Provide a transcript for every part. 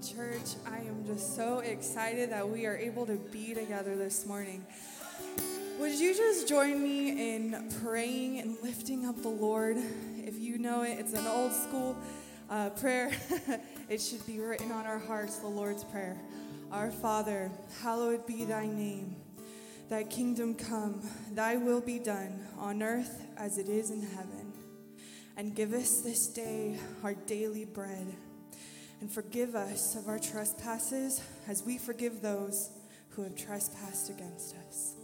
church. I am just so excited that we are able to be together this morning. Would you just join me in praying and lifting up the Lord? If you know it, it's an old school uh, prayer. it should be written on our hearts, the Lord's Prayer. Our Father, hallowed be thy name. Thy kingdom come, thy will be done on earth as it is in heaven. And give us this day our daily bread and forgive us of our trespasses as we forgive those who have trespassed against us.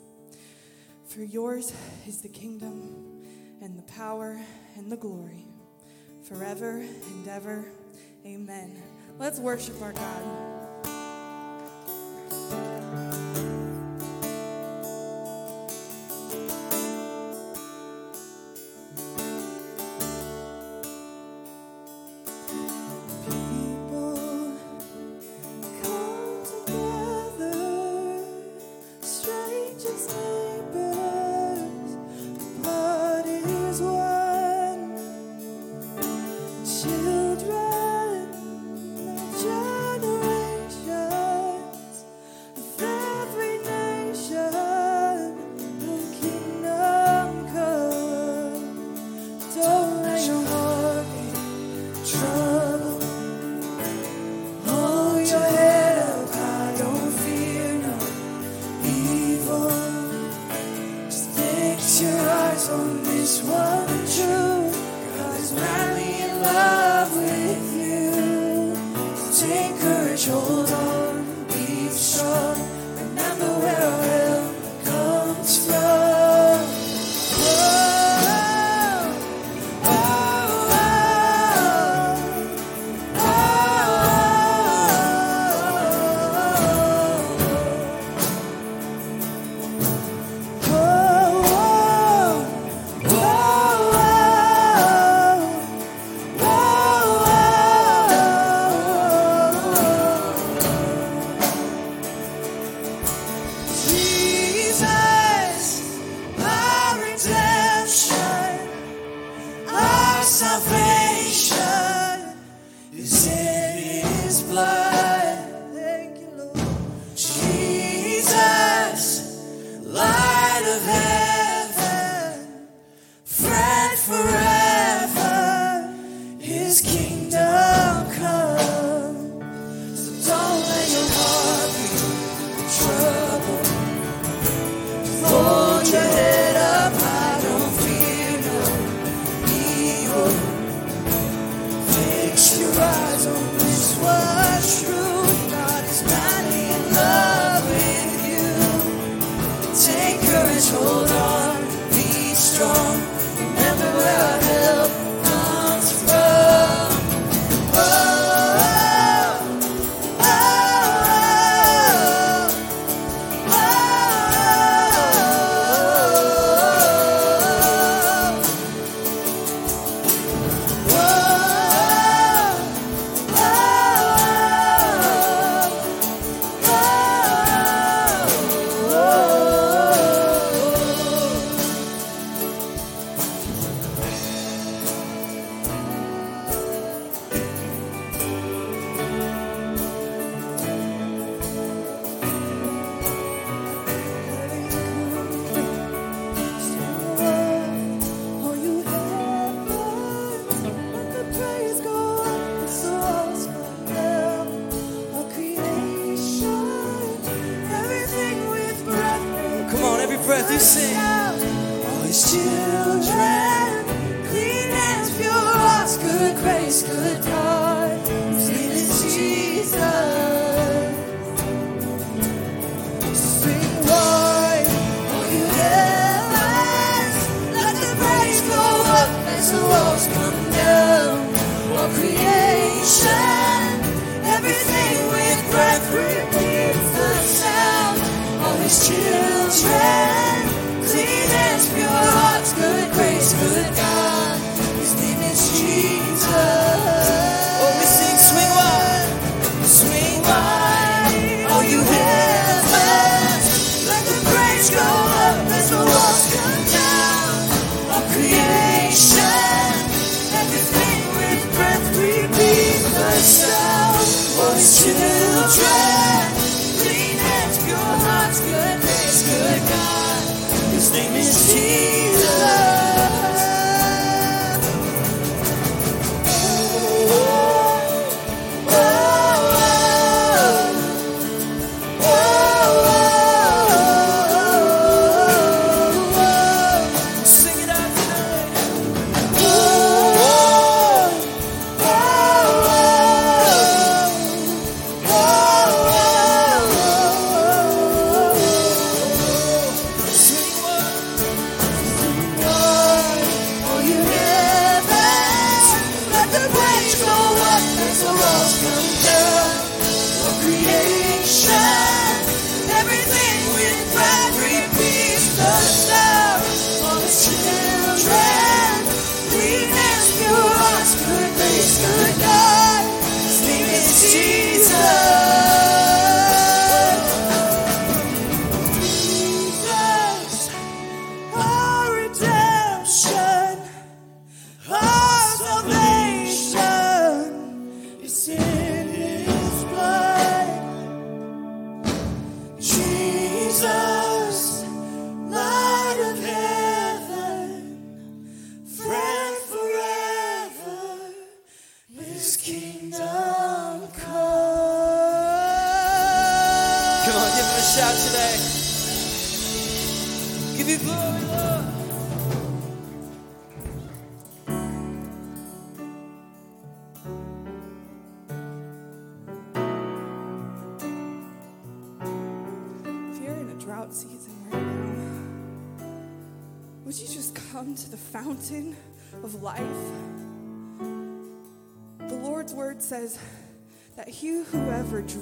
For yours is the kingdom and the power and the glory forever and ever. Amen. Let's worship our God.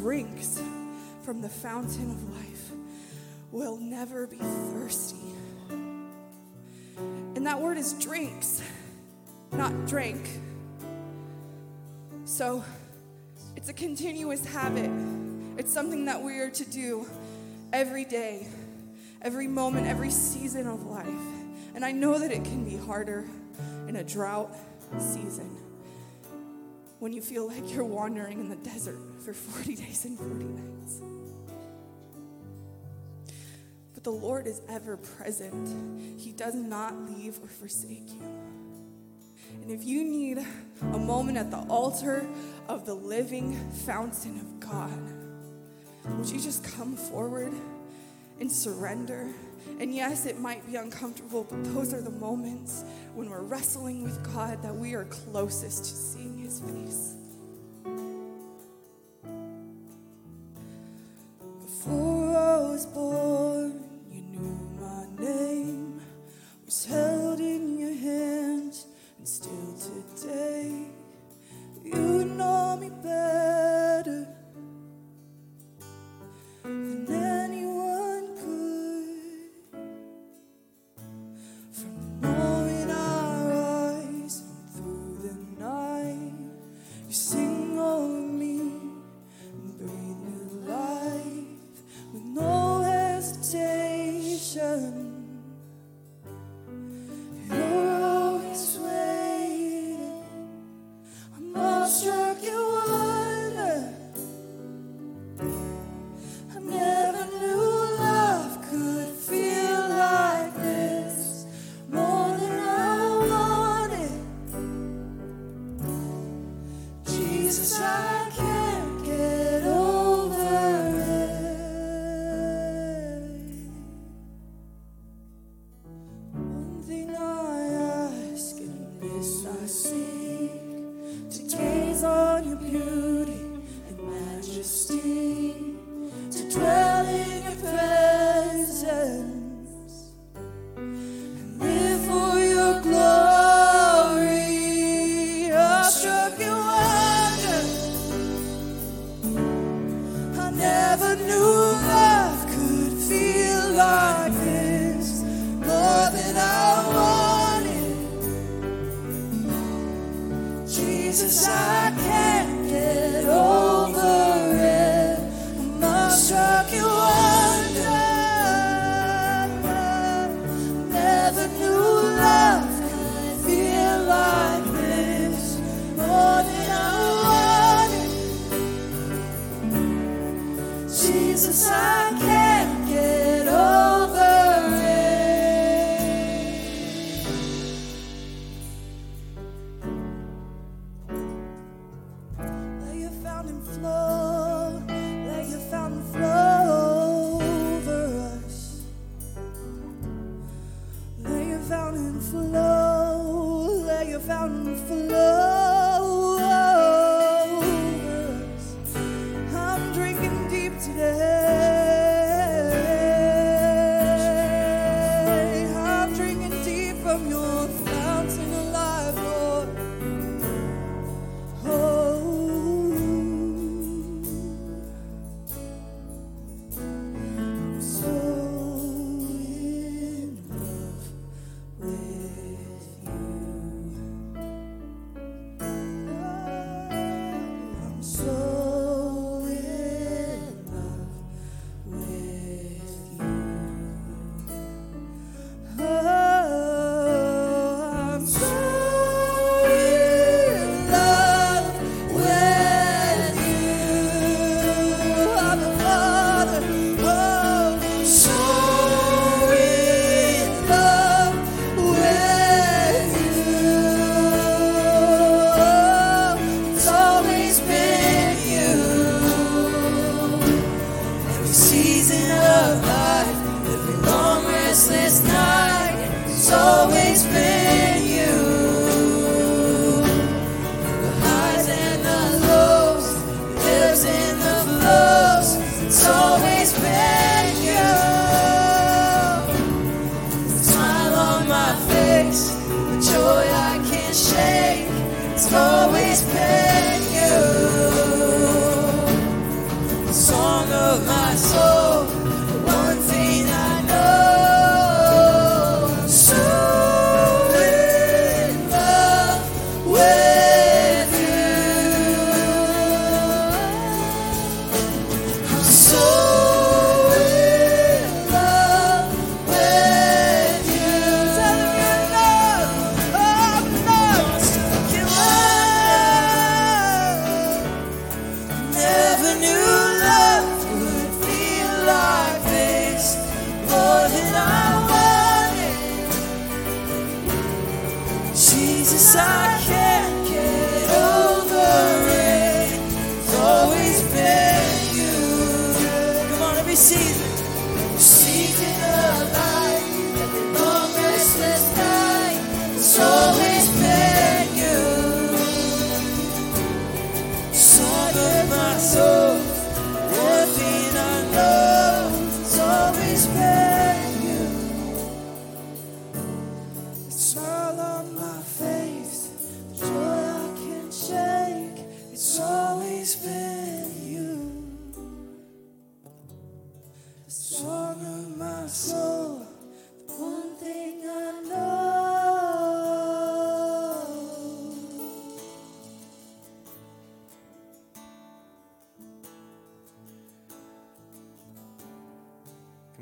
Drinks from the fountain of life will never be thirsty. And that word is drinks, not drink. So it's a continuous habit. It's something that we are to do every day, every moment, every season of life. And I know that it can be harder in a drought season when you feel like you're wandering in the desert for 40 days and 40 nights. But the Lord is ever present, He does not leave or forsake you. And if you need a moment at the altar of the living fountain of God, would you just come forward and surrender? And yes, it might be uncomfortable, but those are the moments when we're wrestling with God that we are closest to seeing his face. Before I was born, you knew my name, was held in your and still today, you know me better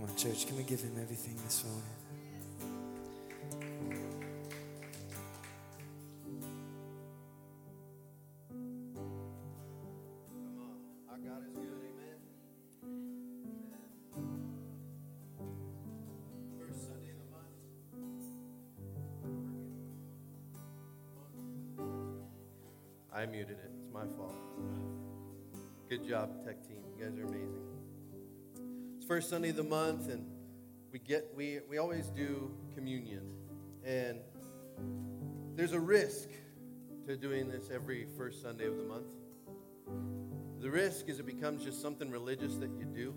Come on, church, can we give him everything this morning? First Sunday of the month, and we get we we always do communion, and there's a risk to doing this every first Sunday of the month. The risk is it becomes just something religious that you do,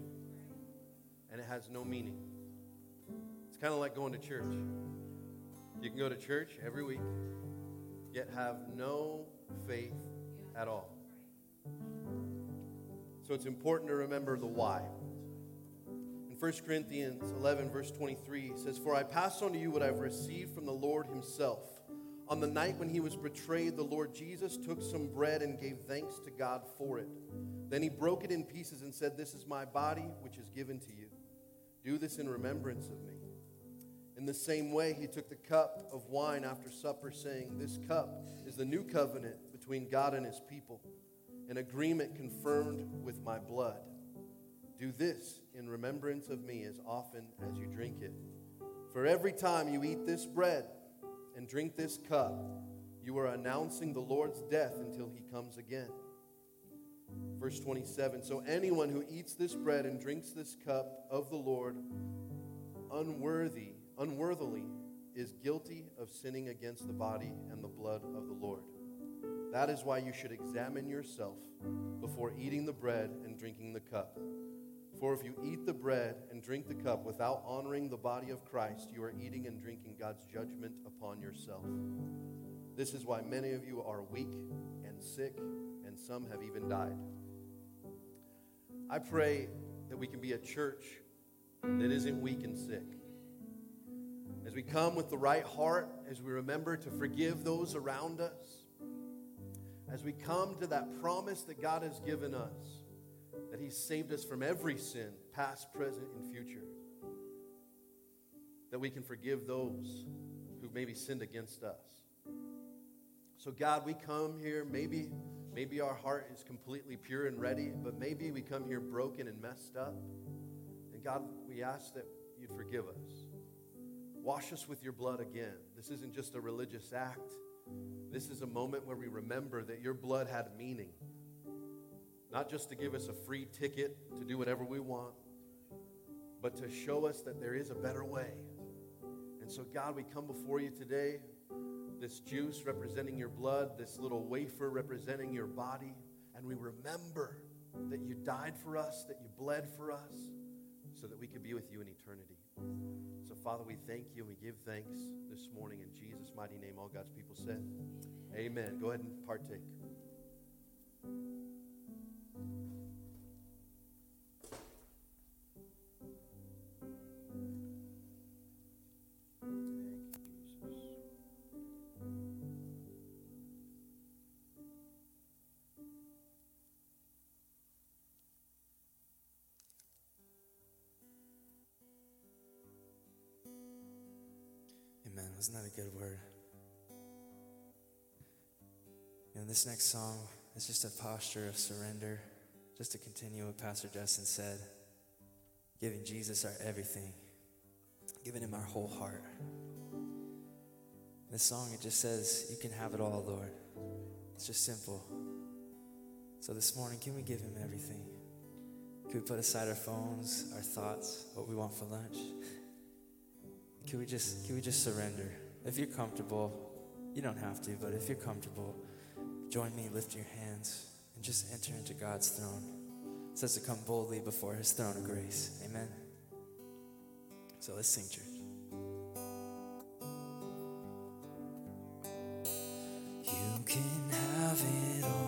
and it has no meaning. It's kind of like going to church. You can go to church every week, yet have no faith at all. So it's important to remember the why. In 1 Corinthians 11, verse 23, it says, For I pass on to you what I've received from the Lord himself. On the night when he was betrayed, the Lord Jesus took some bread and gave thanks to God for it. Then he broke it in pieces and said, This is my body, which is given to you. Do this in remembrance of me. In the same way, he took the cup of wine after supper, saying, This cup is the new covenant between God and his people, an agreement confirmed with my blood. Do this in remembrance of me as often as you drink it. For every time you eat this bread and drink this cup, you are announcing the Lord's death until he comes again. Verse 27 So anyone who eats this bread and drinks this cup of the Lord unworthy, unworthily is guilty of sinning against the body and the blood of the Lord. That is why you should examine yourself before eating the bread and drinking the cup. For if you eat the bread and drink the cup without honoring the body of Christ, you are eating and drinking God's judgment upon yourself. This is why many of you are weak and sick, and some have even died. I pray that we can be a church that isn't weak and sick. As we come with the right heart, as we remember to forgive those around us, as we come to that promise that God has given us, that He saved us from every sin, past, present, and future, that we can forgive those who maybe sinned against us. So, God, we come here, maybe, maybe our heart is completely pure and ready, but maybe we come here broken and messed up. And God, we ask that you'd forgive us. Wash us with your blood again. This isn't just a religious act. This is a moment where we remember that your blood had meaning. Not just to give us a free ticket to do whatever we want, but to show us that there is a better way. And so, God, we come before you today, this juice representing your blood, this little wafer representing your body, and we remember that you died for us, that you bled for us, so that we could be with you in eternity. So, Father, we thank you and we give thanks this morning in Jesus' mighty name. All God's people said, Amen. Go ahead and partake. Wasn't that a good word? And this next song is just a posture of surrender, just to continue what Pastor Justin said, giving Jesus our everything, giving him our whole heart. This song, it just says, You can have it all, Lord. It's just simple. So this morning, can we give him everything? Can we put aside our phones, our thoughts, what we want for lunch? Can we just can we just surrender? If you're comfortable, you don't have to, but if you're comfortable, join me, lift your hands, and just enter into God's throne. It says to come boldly before his throne of grace. Amen. So let's sing, church. You can have it all.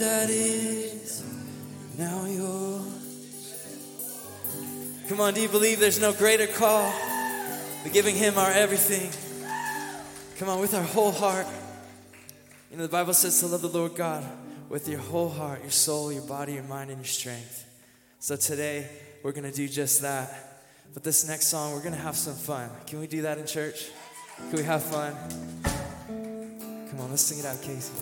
that is now yours. Come on, do you believe there's no greater call but giving Him our everything? Come on, with our whole heart. You know, the Bible says to love the Lord God with your whole heart, your soul, your body, your mind, and your strength. So today, we're going to do just that. But this next song, we're going to have some fun. Can we do that in church? Can we have fun? Come on, let's sing it out, Casey.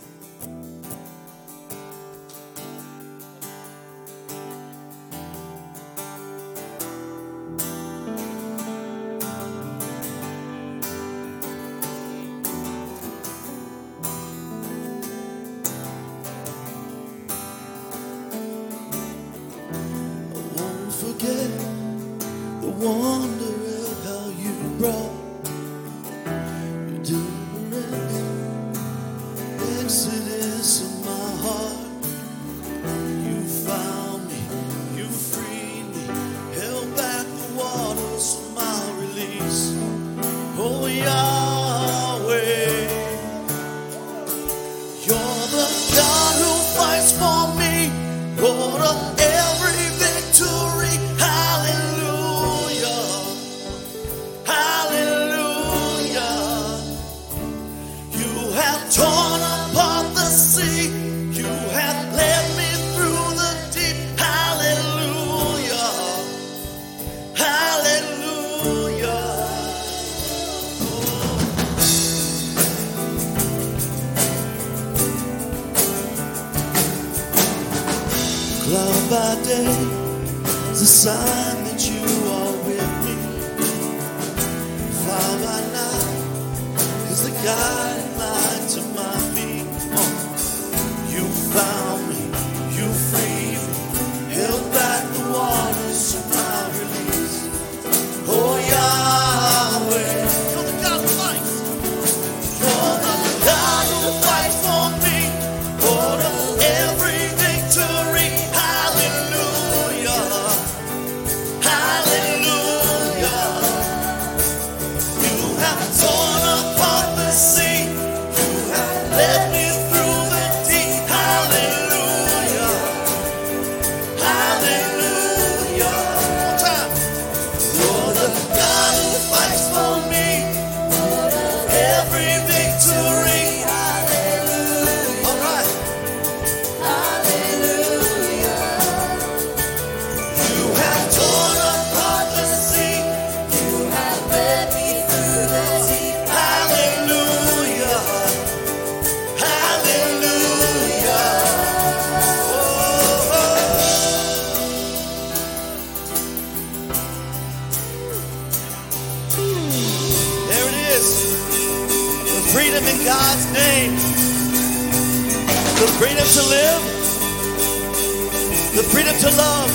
the freedom to love,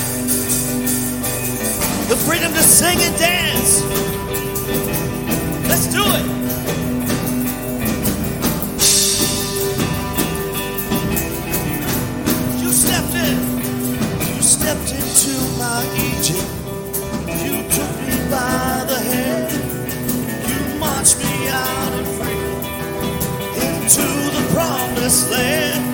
the freedom to sing and dance. Let's do it. You stepped in, you stepped into my Egypt. You took me by the hand, you marched me out in freedom into the promised land.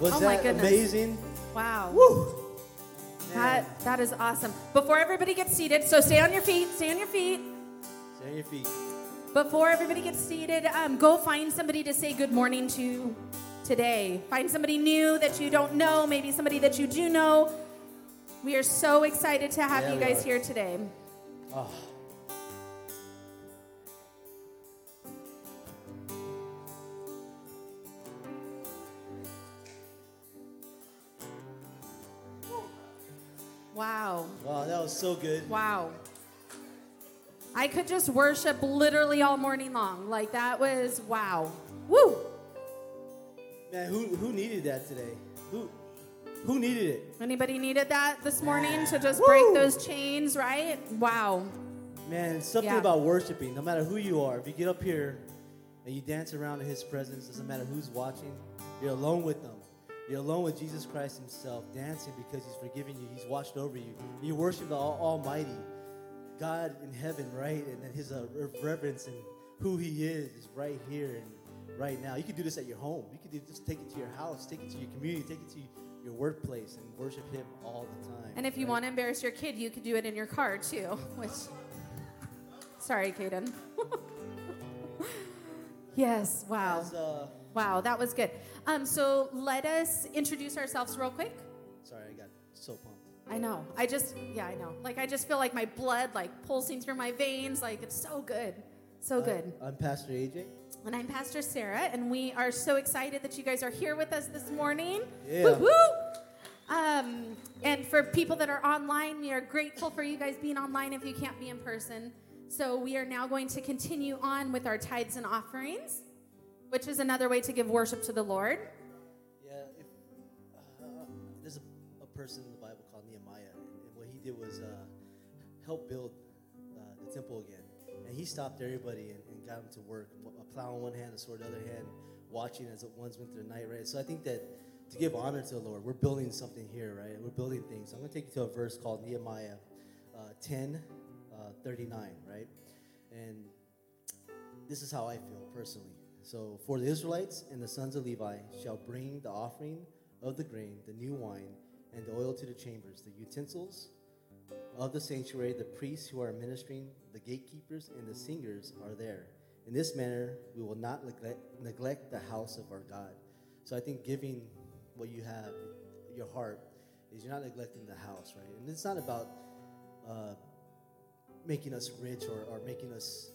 Was Oh my that goodness. amazing? Wow. Woo! That that is awesome. Before everybody gets seated, so stay on your feet. Stay on your feet. Stay on your feet. Before everybody gets seated, um, go find somebody to say good morning to today. Find somebody new that you don't know, maybe somebody that you do know. We are so excited to have Yeah, you guys here today. Oh. Wow. Wow, that was so good. Wow. I could just worship literally all morning long. Like that was wow. Woo! Man, who who needed that today? Who who needed it? Anybody needed that this morning to just break those chains, right? Wow. Man, something Yeah. about worshiping. No matter who you are, if you get up here and you dance around in His presence, doesn't matter who's watching, you're alone with them. You're alone with Jesus Christ Himself, dancing because He's forgiven you. He's watched over you. You worship the Al- Almighty God in heaven, right? And then His uh, reverence and who He is is right here and right now. You can do this at your home. You can do, just take it to your house, take it to your community, take it to your workplace, and worship Him all the time. And if you right? want to embarrass your kid, you could do it in your car too. Which, sorry, Kaden. yes. Wow. As, uh, Wow. That was good. Um. So let us introduce ourselves real quick. sorry, I got so pumped. I know. I just, yeah, I know. Like, I just feel like my blood, like, pulsing through my veins. Like, it's so good. So good. I, am Pastor AJ. And I'm Pastor Sarah, and we are so excited that you guys are here with us this morning. Yeah. Woo! Um, and for people that are online, we are grateful for you guys being online if you can't be in person. So we are now going to continue on with our tithes and offerings, which is another way to give worship to the Lord. Yeah, if, uh, there's a, a person in the Bible called Nehemiah, and, what he did was uh, help build uh, the temple again. And he stopped everybody and, and got them to work, a plow in one hand, a sword in the other hand, watching as the ones went through the night, right? So I think that to give honor to the Lord, we're building something here, right? We're building things. I'm going to take you to a verse called Nehemiah uh, 10, uh, 39, right? And this is how I feel personally. So, for the Israelites and the sons of Levi shall bring the offering of the grain, the new wine, and the oil to the chambers, the utensils of the sanctuary, the priests who are ministering, the gatekeepers, and the singers are there. In this manner, we will not neglect, the house of our God. So, I think giving what you have, your heart, is you're not neglecting the house, right? And it's not about uh, making us rich or, or making us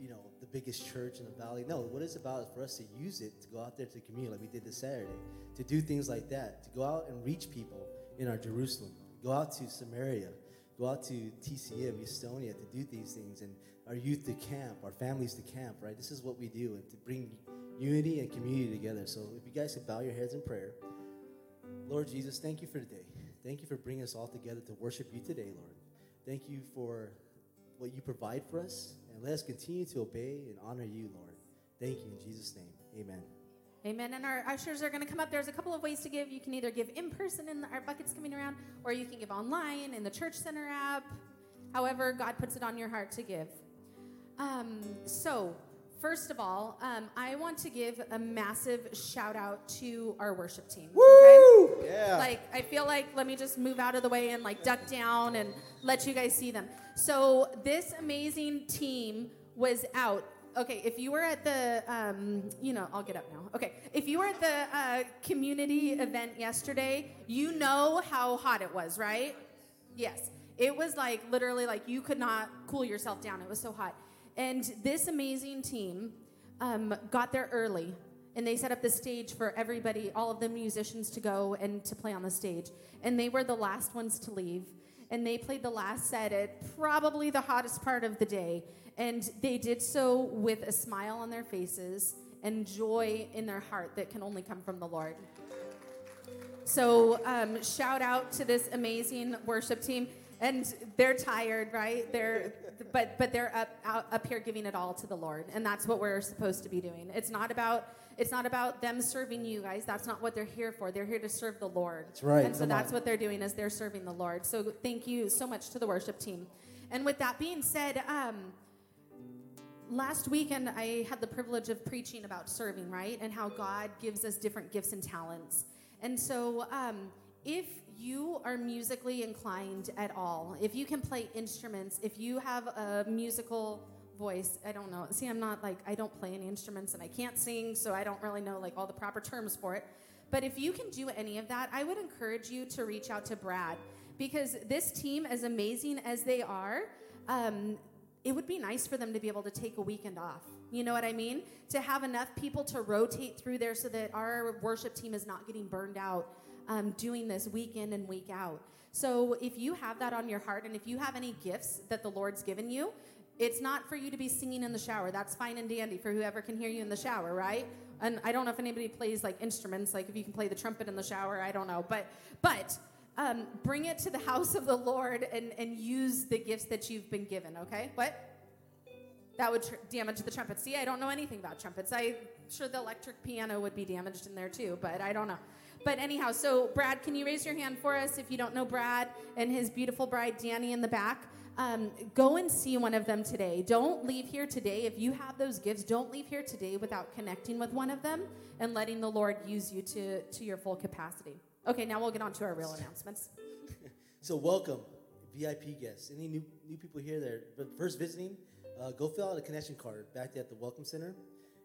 you know, the biggest church in the valley. No, what it's about is for us to use it to go out there to the community like we did this Saturday, to do things like that, to go out and reach people in our Jerusalem, go out to Samaria, go out to TCM, Estonia to do these things, and our youth to camp, our families to camp, right? This is what we do, and to bring unity and community together. So if you guys could bow your heads in prayer. Lord Jesus, thank you for today. Thank you for bringing us all together to worship you today, Lord. Thank you for what you provide for us, and let us continue to obey and honor you, Lord. Thank you in Jesus' name. Amen. Amen. And our ushers are going to come up. There's a couple of ways to give. You can either give in person in our buckets coming around, or you can give online in the Church Center app. However, God puts it on your heart to give. Um, so, first of all, um, I want to give a massive shout out to our worship team. Woo! Yeah. Like, I feel like let me just move out of the way and like duck down and let you guys see them. So, this amazing team was out. Okay, if you were at the, um, you know, I'll get up now. Okay, if you were at the uh, community event yesterday, you know how hot it was, right? Yes. It was like literally like you could not cool yourself down. It was so hot. And this amazing team um, got there early and they set up the stage for everybody, all of the musicians to go and to play on the stage. And they were the last ones to leave. And they played the last set at probably the hottest part of the day. And they did so with a smile on their faces and joy in their heart that can only come from the Lord. So um, shout out to this amazing worship team, and they're tired, right? They're, but but they're up out, up here giving it all to the Lord, and that's what we're supposed to be doing. It's not about it's not about them serving you guys. That's not what they're here for. They're here to serve the Lord. That's right. And so Come that's on. what they're doing is they're serving the Lord. So thank you so much to the worship team. And with that being said, um, last weekend I had the privilege of preaching about serving, right? And how God gives us different gifts and talents. And so, um, if you are musically inclined at all, if you can play instruments, if you have a musical voice, I don't know. See, I'm not like, I don't play any instruments and I can't sing, so I don't really know like all the proper terms for it. But if you can do any of that, I would encourage you to reach out to Brad because this team, as amazing as they are, um, it would be nice for them to be able to take a weekend off. You know what I mean? To have enough people to rotate through there so that our worship team is not getting burned out um, doing this week in and week out. So if you have that on your heart and if you have any gifts that the Lord's given you, it's not for you to be singing in the shower. That's fine and dandy for whoever can hear you in the shower, right? And I don't know if anybody plays like instruments, like if you can play the trumpet in the shower, I don't know. But but um, bring it to the house of the Lord and, and use the gifts that you've been given, okay? What? That would tr- damage the trumpet. See, I don't know anything about trumpets. I'm sure the electric piano would be damaged in there too, but I don't know. But anyhow, so Brad, can you raise your hand for us if you don't know Brad and his beautiful bride Danny in the back? Um, go and see one of them today. Don't leave here today. If you have those gifts, don't leave here today without connecting with one of them and letting the Lord use you to, to your full capacity. Okay, now we'll get on to our real announcements. So welcome, VIP guests. Any new new people here that are first visiting, uh, go fill out a connection card back there at the welcome center,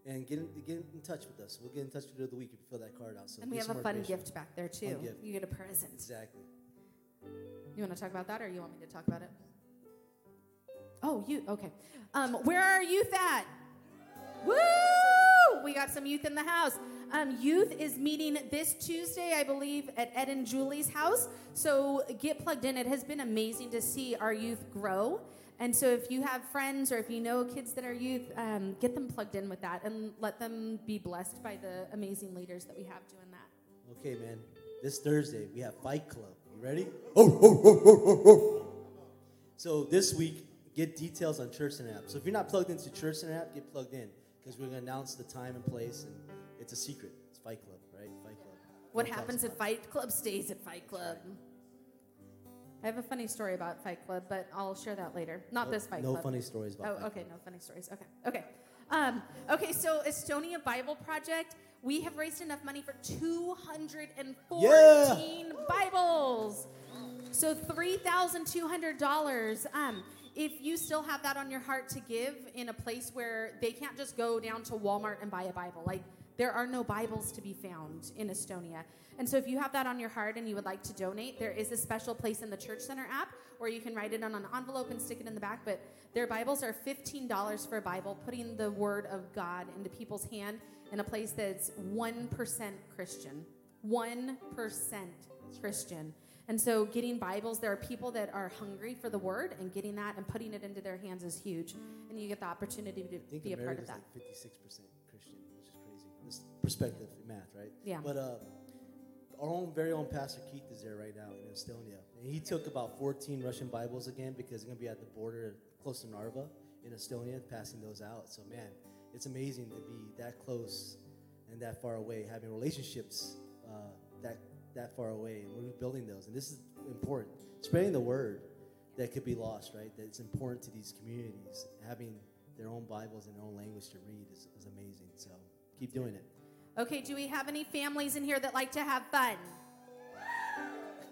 and get in, get in touch with us. We'll get in touch with you the week if you fill that card out. So And we have a fun gift back there too. You get a present. Exactly. You want to talk about that, or you want me to talk about it? Oh, you okay? Um, where are youth at? Woo! We got some youth in the house. Um, youth is meeting this Tuesday, I believe, at Ed and Julie's house. So get plugged in. It has been amazing to see our youth grow. And so if you have friends or if you know kids that are youth, um, get them plugged in with that and let them be blessed by the amazing leaders that we have doing that. Okay, man. This Thursday we have Fight Club. You ready? Oh, oh, oh, oh, oh, So this week, get details on Church Center app. So if you're not plugged into Church Center app, get plugged in because we're gonna announce the time and place, and it's a secret. It's Fight Club, right? Fight Club. What Don't happens us at about it. Fight Club stays at Fight Club. I have a funny story about Fight Club, but I'll share that later. Not No- this Fight no Club. No funny stories about Oh, okay, no funny stories. Okay, okay. Um, okay, so Estonia Bible Project, we have raised enough money for 214 Bibles. So $3,200. Um, if you still have that on your heart to give in a place where they can't just go down to Walmart and buy a Bible, like there are no Bibles to be found in Estonia. And so if you have that on your heart and you would like to donate, there is a special place in the Church Center app where you can write it on an envelope and stick it in the back. But their Bibles are $15 for a Bible, putting the Word of God into people's hand in a place that's 1% Christian. 1% Christian. And so, getting Bibles, there are people that are hungry for the word, and getting that and putting it into their hands is huge. And you get the opportunity to be a part of that. like 56 Perspective math, right? Yeah. But uh, our own very own Pastor Keith is there right now in Estonia, and he took about 14 Russian Bibles again because they're gonna be at the border close to Narva in Estonia, passing those out. So man, it's amazing to be that close and that far away, having relationships uh, that that far away, and we're building those. And this is important, spreading the word that could be lost, right? That it's important to these communities. Having their own Bibles in their own language to read is, is amazing. So keep doing it. Okay, do we have any families in here that like to have fun?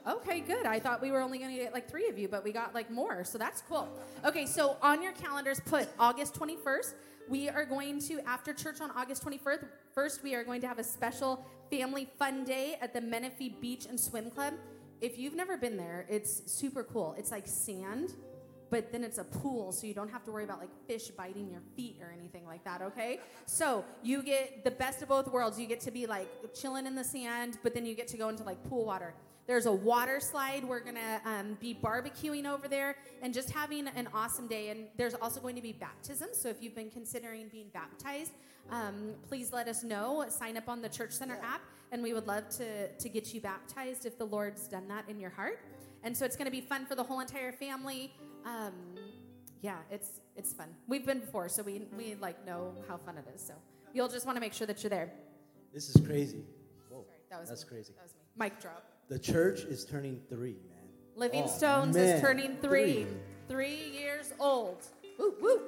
Okay, good. I thought we were only going to get like three of you, but we got like more, so that's cool. Okay, so on your calendars, put August 21st. We are going to, after church on August 21st, first, we are going to have a special family fun day at the Menifee Beach and Swim Club. If you've never been there, it's super cool. It's like sand, but then it's a pool, so you don't have to worry about like fish biting your feet or anything like that, okay? So you get the best of both worlds. You get to be like chilling in the sand, but then you get to go into like pool water. There's a water slide. We're gonna um, be barbecuing over there and just having an awesome day. And there's also going to be baptism. So if you've been considering being baptized, um, please let us know. Sign up on the Church Center app, and we would love to to get you baptized if the Lord's done that in your heart. And so it's going to be fun for the whole entire family. Um, yeah, it's it's fun. We've been before, so we we like know how fun it is. So you'll just want to make sure that you're there. This is crazy. Whoa, That was that's me. crazy. That was me. Mic drop. The church is turning three, man. Living Oh, Stones man. is turning three. Three years old. Woo, woo.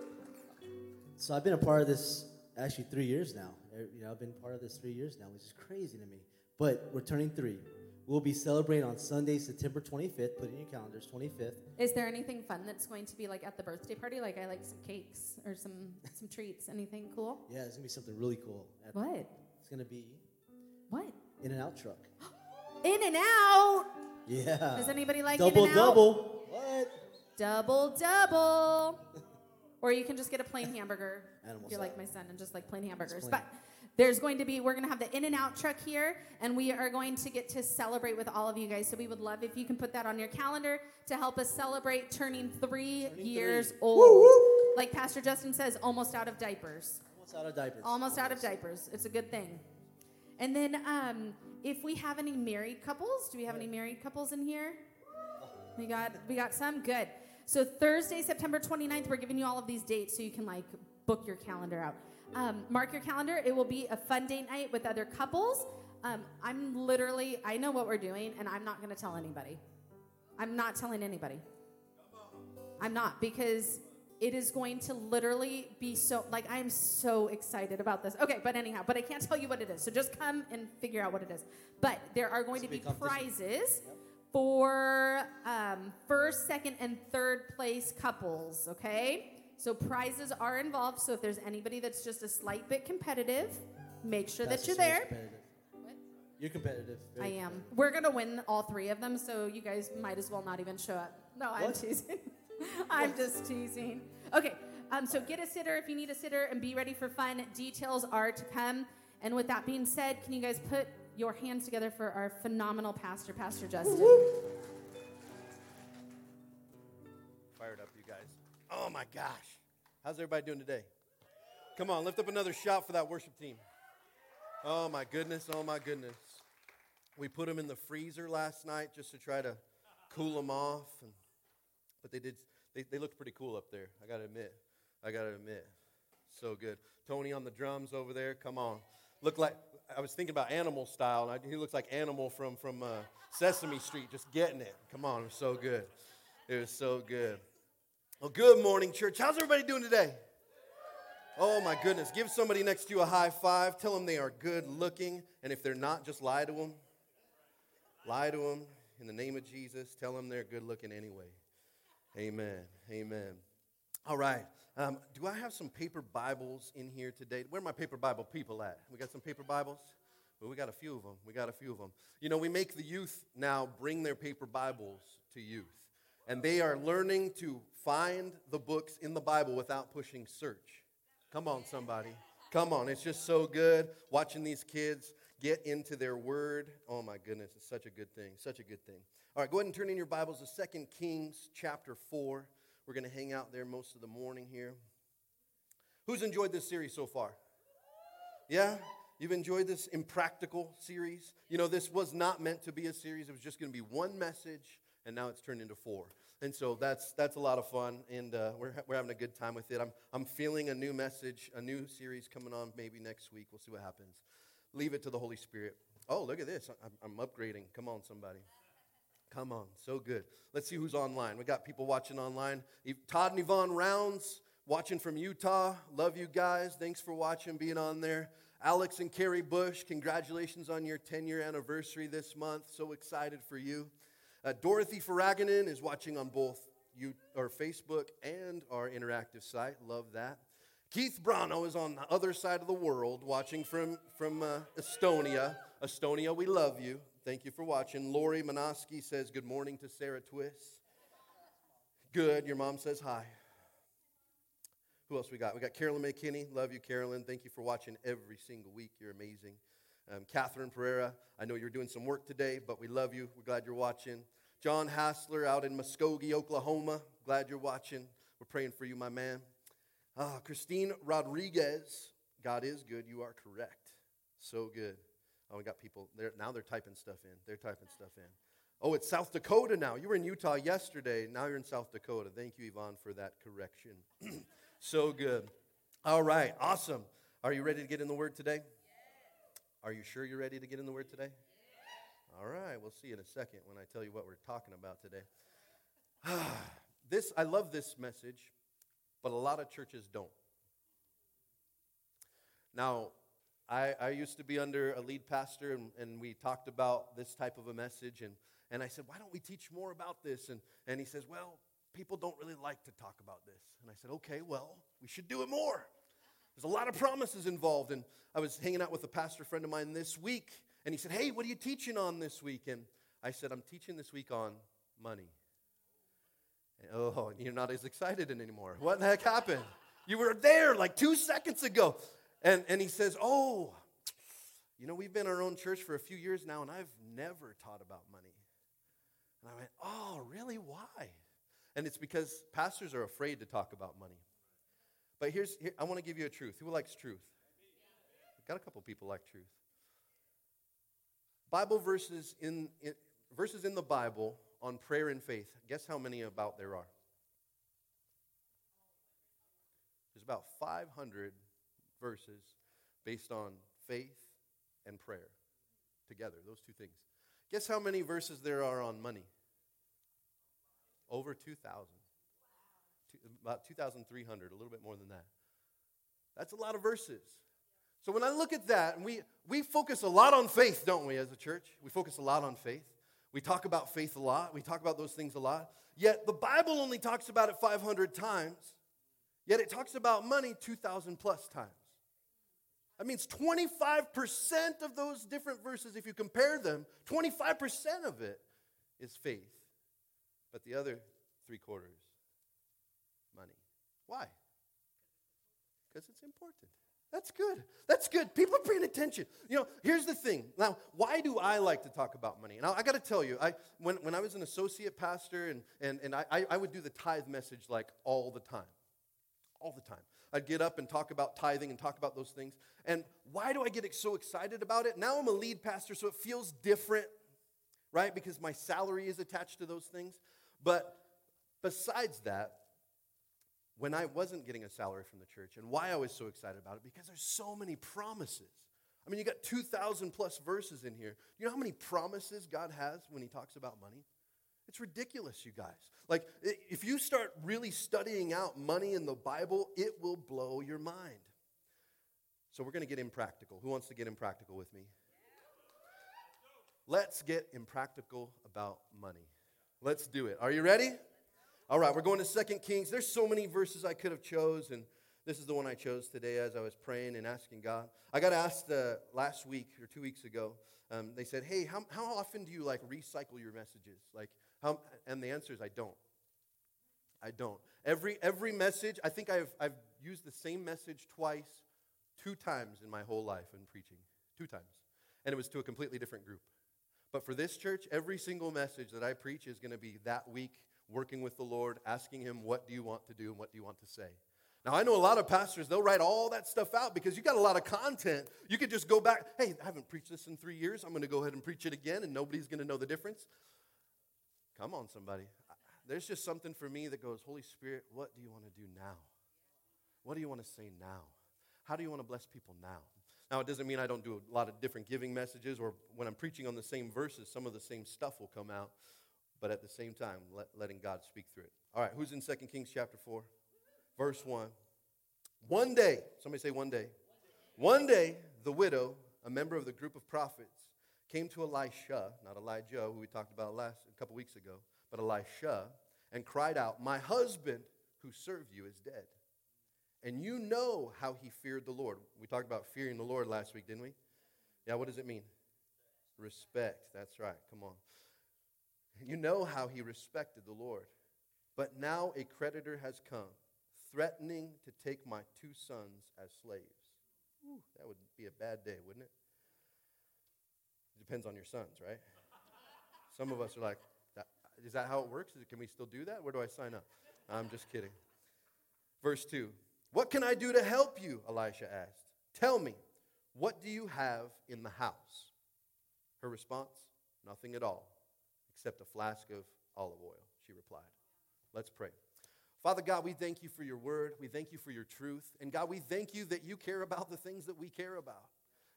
So I've been a part of this actually three years now. Er, You know, I've been part of this three years now, which is crazy to me. But we're turning three. We'll be celebrating on Sunday, September 25th. Put it in your calendars, 25th. Is there anything fun that's going to be like at the birthday party? Like I like some cakes or some some treats. Anything cool? Yeah, it's gonna be something really cool. At- What? It's gonna be What? In-N-Out truck. In-N-Out. Yeah. Does anybody like double In-N-Out? double? What? Double double. or you can just get a plain hamburger. Animal if you're like style. my son and just like plain hamburgers. plain. But there's going to be we're going to have the In-N-Out truck here and we are going to get to celebrate with all of you guys. So we would love if you can put that on your calendar to help us celebrate turning three years three. old. Like pastor justin says almost out of diapers. Almost out of diapers. almost out of diapers. It's a good thing. And then um, if we have any married couples do we have any married couples in here? We got we got some? Good. So thursday september 29th we're giving you all of these dates so you can like book your calendar out um, mark your calendar. It will be a fun date night with other couples. Um, i'm literally i know what we're doing and i'm not going to tell anybody. I'm not telling anybody. I'm not because it is going to literally be so like i am so excited about this. Okay but anyhow but i can't tell you what it is so just come and figure out what it is. But there are going to be It's a big competition. prizes for um, first, second, and third place couples, okay? So prizes are involved. So if there's anybody that's just a slight bit competitive, make sure that you're there. Competitive. You're competitive. I very am. We're gonna win all three of them, so you guys might as well not even show up. No, I'm What? teasing. I'm just teasing. Okay, um, so get a sitter if you need a sitter, and be ready for fun. Details are to come. And with that being said, can you guys put your hands together for our phenomenal pastor, Pastor Justin? Oh my gosh. How's everybody doing today? Come on, lift up another shout for that worship team. Oh my goodness, oh my goodness. We put them in the freezer last night just to try to cool them off. And, but they did, they, they looked pretty cool up there. I got to admit. I got to admit. So good. Tony on the drums over there. Come on. Look like, I was thinking about Animal style, and I, he looks like Animal from, from uh, Sesame Street, just getting it. Come on, it was so good. It was so good. Well, good morning, church. How's everybody doing today? Oh my goodness. Give somebody next to you a high five. Tell them they are good looking. And if they're not, just lie to them. Lie to them in the name of Jesus. Tell them they're good looking anyway. Amen. Amen. All right. Um, do I have some paper Bibles in here today? Where are my paper Bible people at? We got some paper Bibles? Well, we got a few of them. We got a few of them. You know, we make the youth now bring their paper Bibles to youth. And they are learning to find the books in the Bible without pushing search. Come on, somebody. Come on. It's just so good watching these kids get into their word. Oh, my goodness. It's such a good thing. Such a good thing. All right, go ahead and turn in your Bibles to 2 Kings chapter 4. We're going to hang out there most of the morning here. Who's enjoyed this series so far? Yeah? You've enjoyed this impractical series? You know, this was not meant to be a series. It was just going to be one message, and now it's turned into four. And so that's, that's a lot of fun, and uh, we're, we're having a good time with it. I'm, I'm feeling a new message, a new series coming on maybe next week. We'll see what happens. Leave it to the Holy Spirit. Oh, look at this. I'm, I'm upgrading. Come on, somebody. Come on, so good. Let's see who's online. We got people watching online. Todd and Yvonne Rounds watching from Utah. Love you guys. Thanks for watching, being on there. Alex and Carrie Bush, congratulations on your 10 year anniversary this month. So excited for you. Uh, Dorothy Faraganen is watching on both you, Facebook and our interactive site. Love that. Keith Brano is on the other side of the world watching from, from uh, Estonia. Estonia, we love you. Thank you for watching. Lori Manoski says good morning to Sarah Twist. Good. Your mom says hi. Who else we got? We got Carolyn McKinney. Love you, Carolyn. Thank you for watching every single week. You're amazing. Um, Catherine Pereira. I know you're doing some work today, but we love you. We're glad you're watching. John Hassler out in Muskogee, Oklahoma. Glad you're watching. We're praying for you, my man. Ah, Christine Rodriguez. God is good. You are correct. So good. Oh, we got people there. Now they're typing stuff in. They're typing stuff in. Oh, it's South Dakota now. You were in Utah yesterday. Now you're in South Dakota. Thank you, Yvonne, for that correction. so good. All right. Awesome. Are you ready to get in the Word today? Are you sure you're ready to get in the Word today? All right. We'll see in a second when I tell you what we're talking about today. this I love this message, but a lot of churches don't. Now, I, I used to be under a lead pastor, and, and we talked about this type of a message. And, and I said, Why don't we teach more about this? And, and he says, Well, people don't really like to talk about this. And I said, Okay, well, we should do it more. There's a lot of promises involved. And I was hanging out with a pastor friend of mine this week, and he said, Hey, what are you teaching on this week? And I said, I'm teaching this week on money. And, oh, you're not as excited anymore. What the heck happened? You were there like two seconds ago. And, and he says, Oh, you know, we've been our own church for a few years now, and I've never taught about money. And I went, Oh, really? Why? And it's because pastors are afraid to talk about money. But here's, here, I want to give you a truth. Who likes truth? Got a couple people like truth. Bible verses in, in verses in the Bible on prayer and faith. Guess how many about there are? There's about 500 verses based on faith and prayer together, those two things. Guess how many verses there are on money? Over 2,000. Two- About 2,300, a little bit more than that. That's a lot of verses. So when I look at that, and we, we focus a lot on faith, don't we, as a church? We focus a lot on faith. We talk about faith a lot. We talk about those things a lot. Yet the Bible only talks about it 500 times. Yet it talks about money 2,000 plus times. That means 25% of those different verses, if you compare them, 25% of it is faith. But the other three quarters, money. Why? Because it's important. That's good. That's good. People are paying attention. You know, here's the thing. Now, why do I like to talk about money? Now, I got to tell you, I, when, when I was an associate pastor and, and, and I, I I would do the tithe message like all the time. All the time. I'd get up and talk about tithing and talk about those things. And why do I get so excited about it? Now I'm a lead pastor, so it feels different, right? Because my salary is attached to those things. But besides that, when I wasn't getting a salary from the church and why I was so excited about it, because there's so many promises. I mean, you got 2,000 plus verses in here. You know how many promises God has when He talks about money? It's ridiculous, you guys. Like, if you start really studying out money in the Bible, it will blow your mind. So, we're going to get impractical. Who wants to get impractical with me? Let's get impractical about money. Let's do it. Are you ready? All right, we're going to Second Kings. There's so many verses I could have chose, and this is the one I chose today as I was praying and asking God. I got asked uh, last week or two weeks ago. Um, they said, "Hey, how, how often do you like recycle your messages?" Like, how? And the answer is, I don't. I don't. Every every message, I think I've I've used the same message twice, two times in my whole life in preaching, two times, and it was to a completely different group. But for this church, every single message that I preach is going to be that week working with the Lord, asking Him, What do you want to do and what do you want to say? Now, I know a lot of pastors, they'll write all that stuff out because you got a lot of content. You could just go back, Hey, I haven't preached this in three years. I'm going to go ahead and preach it again, and nobody's going to know the difference. Come on, somebody. There's just something for me that goes, Holy Spirit, what do you want to do now? What do you want to say now? How do you want to bless people now? Now, it doesn't mean I don't do a lot of different giving messages, or when I'm preaching on the same verses, some of the same stuff will come out, but at the same time, let, letting God speak through it. All right, who's in 2 Kings chapter 4? Verse 1. One day, somebody say one day. One day, the widow, a member of the group of prophets, came to Elisha, not Elijah, who we talked about last a couple weeks ago, but Elisha, and cried out, My husband who served you is dead. And you know how he feared the Lord. We talked about fearing the Lord last week, didn't we? Yeah, what does it mean? Respect. That's right. Come on. You know how he respected the Lord. But now a creditor has come, threatening to take my two sons as slaves. That would be a bad day, wouldn't it? Depends on your sons, right? Some of us are like, "That- is that how it works? It- Can we still do that? Where do I sign up? I'm just kidding. Verse 2 What can I do to help you? Elisha asked. Tell me, what do you have in the house? Her response Nothing at all, except a flask of olive oil, she replied. Let's pray. Father God, we thank you for your word. We thank you for your truth. And God, we thank you that you care about the things that we care about.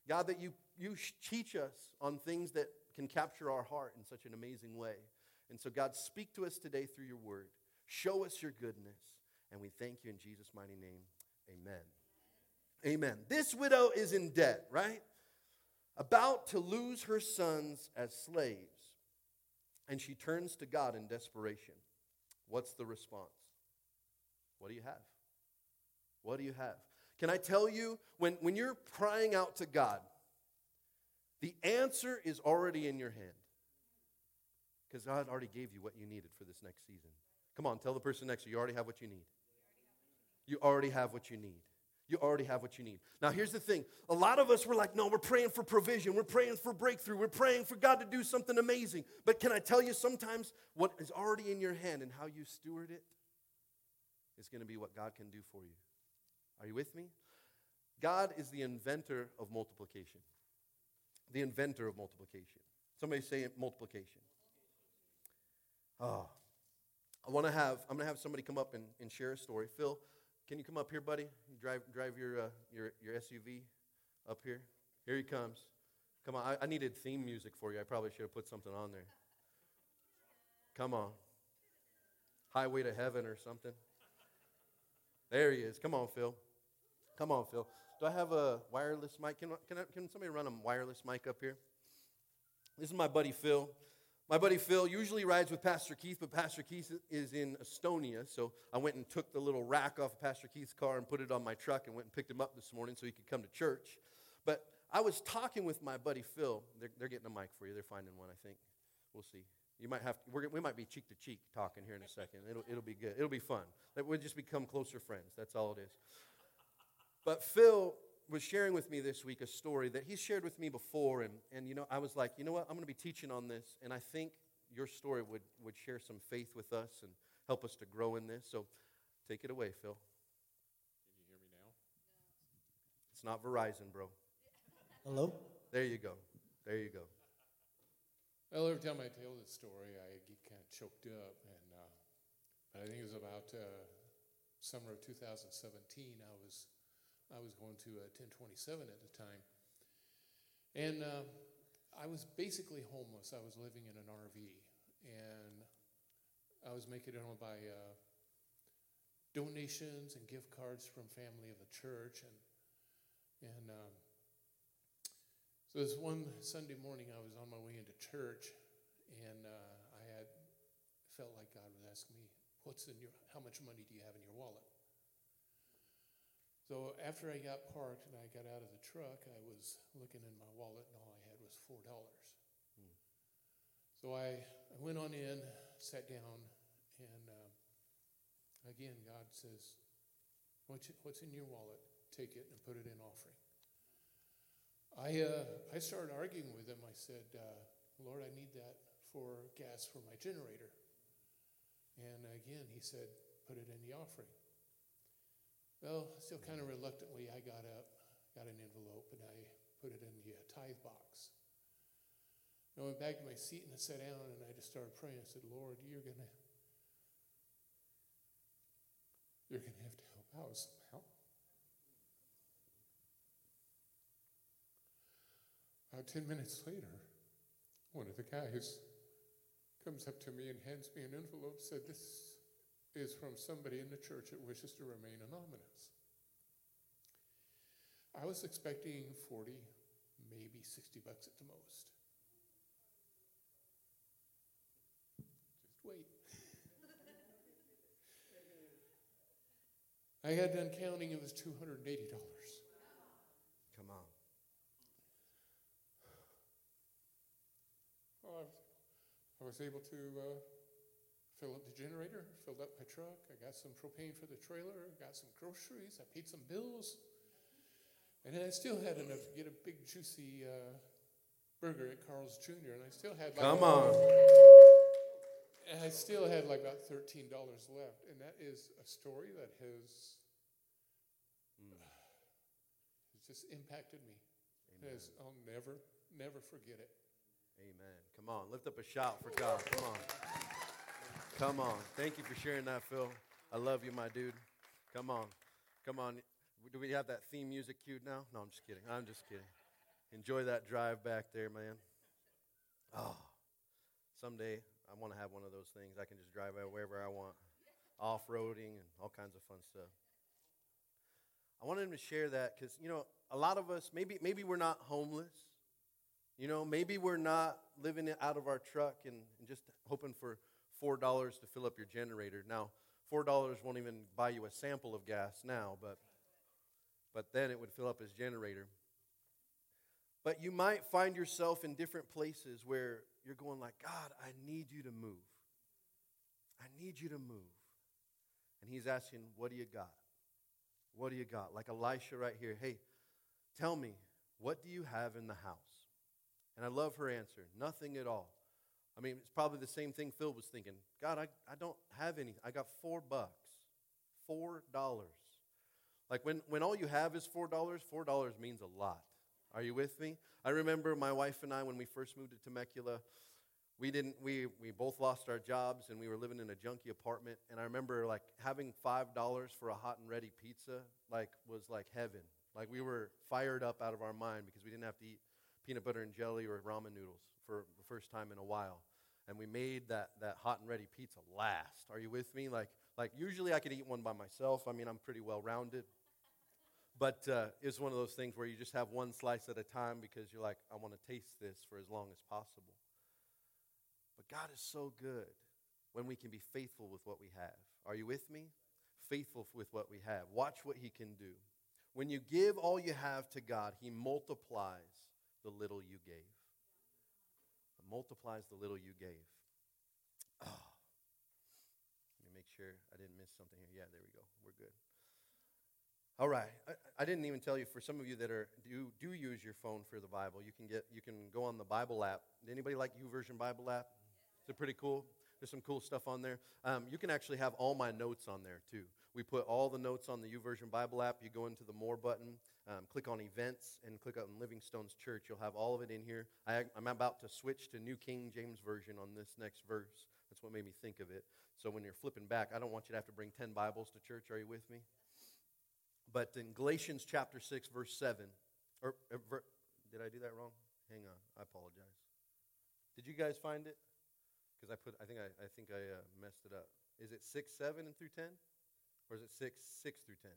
God, that you, you teach us on things that can capture our heart in such an amazing way. And so, God, speak to us today through your word. Show us your goodness. And we thank you in Jesus' mighty name. Amen. Amen. This widow is in debt, right? About to lose her sons as slaves. And she turns to God in desperation. What's the response? What do you have? What do you have? Can I tell you, when, when you're crying out to God, the answer is already in your hand. Because God already gave you what you needed for this next season. Come on, tell the person next to you, you already have what you need. You already have what you need. You already have what you need. Now, here's the thing. A lot of us were like, no, we're praying for provision. We're praying for breakthrough. We're praying for God to do something amazing. But can I tell you, sometimes what is already in your hand and how you steward it is going to be what God can do for you. Are you with me? God is the inventor of multiplication. The inventor of multiplication. Somebody say multiplication. Oh, I want to have, I'm going to have somebody come up and, and share a story. Phil, can you come up here, buddy? Drive, drive your, uh, your, your SUV up here. Here he comes. Come on, I, I needed theme music for you. I probably should have put something on there. Come on. Highway to heaven or something. There he is. Come on, Phil. Come on, Phil. Do I have a wireless mic? Can, can, I, can somebody run a wireless mic up here? This is my buddy Phil. My buddy Phil usually rides with Pastor Keith, but Pastor Keith is in Estonia, so I went and took the little rack off of Pastor Keith's car and put it on my truck and went and picked him up this morning so he could come to church. But I was talking with my buddy Phil. They're, they're getting a mic for you. They're finding one, I think. We'll see. You might have to, we might be cheek to cheek talking here in a second. It'll, it'll be good. It'll be fun. We'll just become closer friends. That's all it is. But Phil was sharing with me this week a story that he's shared with me before, and, and you know, I was like, you know what, I'm going to be teaching on this, and I think your story would, would share some faith with us and help us to grow in this. So take it away, Phil. Can you hear me now? It's not Verizon, bro. Hello? There you go. There you go. Well, every time I tell this story, I get kind of choked up, and uh, but I think it was about uh, summer of 2017. I was I was going to uh, 1027 at the time, and uh, I was basically homeless. I was living in an RV, and I was making it on by uh, donations and gift cards from family of the church, and and um, so this one Sunday morning, I was on my way into church, and uh, I had felt like God was asking me, "What's in your? How much money do you have in your wallet?" So after I got parked and I got out of the truck, I was looking in my wallet, and all I had was four dollars. So I, I went on in, sat down, and uh, again, God says, what's, what's in your wallet? Take it and put it in offering. I, uh, I started arguing with him. I said, uh, Lord, I need that for gas for my generator. And again, he said, put it in the offering. Well, still kind of reluctantly, I got up, got an envelope, and I put it in the uh, tithe box. And I went back to my seat and I sat down and I just started praying. I said, Lord, you're gonna you're gonna have to help out somehow. About ten minutes later, one of the guys comes up to me and hands me an envelope, said, This is from somebody in the church that wishes to remain anonymous. I was expecting 40, maybe 60 bucks at the most. Just wait. I had done counting, it was $280. Come on. Well, I, was, I was able to uh, fill up the generator, filled up my truck. I got some propane for the trailer, got some groceries, I paid some bills. And then I still had enough to get a big, juicy uh, burger at Carl's Jr., and I still had like Come on. And I still had like about thirteen dollars left, and that is a story that has has just impacted me. Has, I'll never, never forget it. Amen. Come on. Lift up a shout for God. Come on. Come on. Thank you for sharing that, Phil. I love you, my dude. Come on. Come on. Do we have that theme music cued now? No, I'm just kidding. I'm just kidding. Enjoy that drive back there, man. Oh, someday I want to have one of those things. I can just drive out wherever I want, off roading and all kinds of fun stuff. I wanted him to share that because, you know, a lot of us, maybe, maybe we're not homeless. You know, maybe we're not living out of our truck and, and just hoping for $4 to fill up your generator. Now, $4 won't even buy you a sample of gas now, but, but then it would fill up his generator. But you might find yourself in different places where you're going like, God, I need you to move. I need you to move. And he's asking, What do you got? What do you got? Like Elisha right here. Hey, tell me, what do you have in the house? And I love her answer nothing at all. I mean, it's probably the same thing Phil was thinking. God, I, I don't have any. I got four bucks. Four dollars. Like when, when all you have is four dollars, four dollars means a lot. Are you with me? I remember my wife and I when we first moved to Temecula, we didn't we we both lost our jobs and we were living in a junky apartment and i remember like having five dollars for a hot and ready pizza like was like heaven like we were fired up out of our mind because we didn't have to eat peanut butter and jelly or ramen noodles for the first time in a while and we made that that hot and ready pizza last are you with me like like usually i could eat one by myself i mean i'm pretty well rounded but uh, it's one of those things where you just have one slice at a time because you're like i want to taste this for as long as possible but God is so good when we can be faithful with what we have. Are you with me? Faithful with what we have. Watch what He can do. When you give all you have to God, He multiplies the little you gave. He multiplies the little you gave. Oh. Let me make sure I didn't miss something here. Yeah, there we go. We're good. All right. I, I, didn't even tell you for some of you that are do do use your phone for the Bible. You can get you can go on the Bible app. Anybody like YouVersion Bible app? Is it pretty cool? There's some cool stuff on there. Um, you can actually have all my notes on there too. We put all the notes on the YouVersion Bible app. You go into the More button, um, click on Events, and click on Living Stones Church. You'll have all of it in here. I, I'm about to switch to New King James Version on this next verse. That's what made me think of it. So when you're flipping back, I don't want you to have to bring 10 Bibles to church. Are you with me? But in Galatians chapter 6, verse 7, or, or did I do that wrong? Hang on, I apologize. Did you guys find it? Because I put, I think I, I think I uh, messed it up. Is it 6, 7 and through 10? Or is it 6, 6 through 10?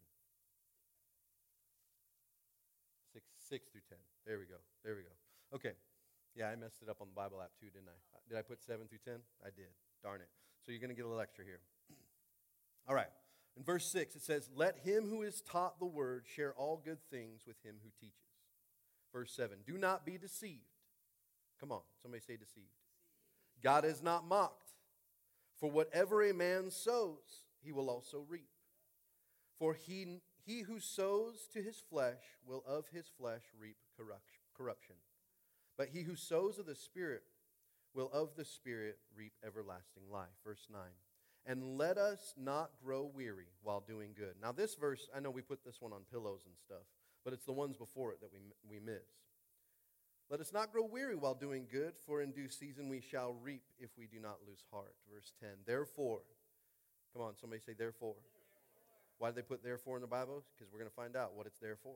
6, 6 through 10. There we go. There we go. Okay. Yeah, I messed it up on the Bible app too, didn't I? Uh, did I put 7 through 10? I did. Darn it. So you're going to get a little extra here. All right. In verse 6, it says, Let him who is taught the word share all good things with him who teaches. Verse 7, Do not be deceived. Come on, somebody say deceived. God is not mocked. For whatever a man sows, he will also reap. For he, he who sows to his flesh will of his flesh reap corruption. But he who sows of the Spirit will of the Spirit reap everlasting life. Verse 9 and let us not grow weary while doing good. Now, this verse, I know we put this one on pillows and stuff, but it's the ones before it that we, we miss. Let us not grow weary while doing good, for in due season we shall reap if we do not lose heart. Verse 10. Therefore, come on, somebody say, therefore. Why did they put therefore in the Bible? Because we're going to find out what it's there for.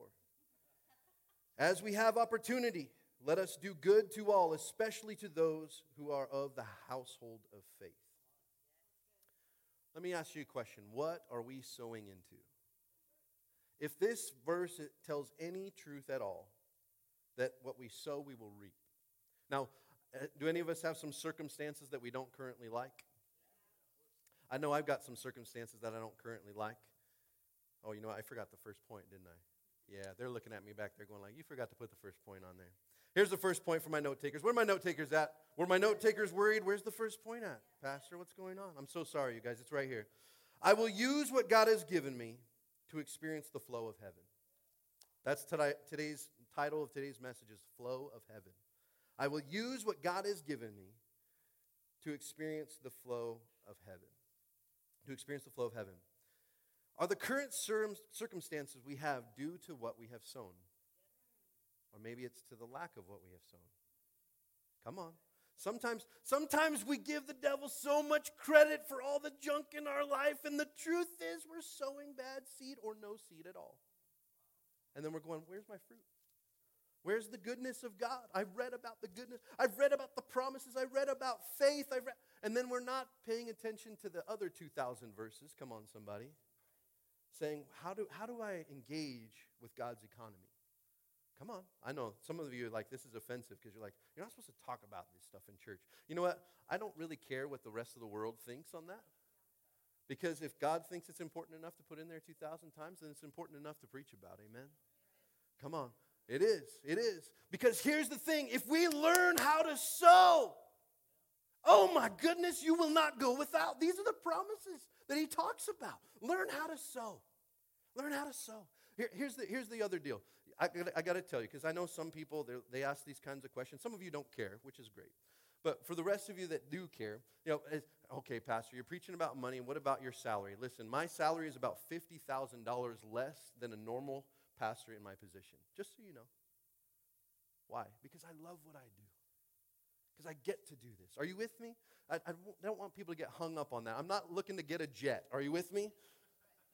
As we have opportunity, let us do good to all, especially to those who are of the household of faith. Let me ask you a question. What are we sowing into? If this verse tells any truth at all, that what we sow, we will reap. Now, uh, do any of us have some circumstances that we don't currently like? I know I've got some circumstances that I don't currently like. Oh, you know, I forgot the first point, didn't I? Yeah, they're looking at me back there going like, you forgot to put the first point on there. Here's the first point for my note takers. Where are my note takers at? Were my note takers worried? Where's the first point at? Pastor, what's going on? I'm so sorry, you guys. It's right here. I will use what God has given me to experience the flow of heaven. That's today, today's title of today's message is Flow of Heaven. I will use what God has given me to experience the flow of heaven. To experience the flow of heaven. Are the current circumstances we have due to what we have sown? Or maybe it's to the lack of what we have sown. Come on. Sometimes, sometimes we give the devil so much credit for all the junk in our life, and the truth is we're sowing bad seed or no seed at all. And then we're going, Where's my fruit? Where's the goodness of God? I've read about the goodness. I've read about the promises. I read about faith. I've read, and then we're not paying attention to the other 2,000 verses. Come on, somebody. Saying, how do, how do I engage with God's economy? Come on. I know some of you are like, this is offensive because you're like, you're not supposed to talk about this stuff in church. You know what? I don't really care what the rest of the world thinks on that. Because if God thinks it's important enough to put in there 2,000 times, then it's important enough to preach about. Amen? Come on. It is. It is. Because here's the thing if we learn how to sow, oh my goodness, you will not go without. These are the promises that he talks about. Learn how to sow. Learn how to sow. Here, here's, the, here's the other deal. I, I got to tell you, because I know some people, they're- ask these kinds of questions. Some of you don't care, which is great. But for the rest of you that do care, you know, it's- okay, Pastor, you're preaching about money. What about your salary? Listen, my salary is about $50,000 less than a normal pastor in my position, just so you know. Why? Because I love what I do. Because I get to do this. Are you with me? I, I don't want people to get hung up on that. I'm not looking to get a jet. Are you with me?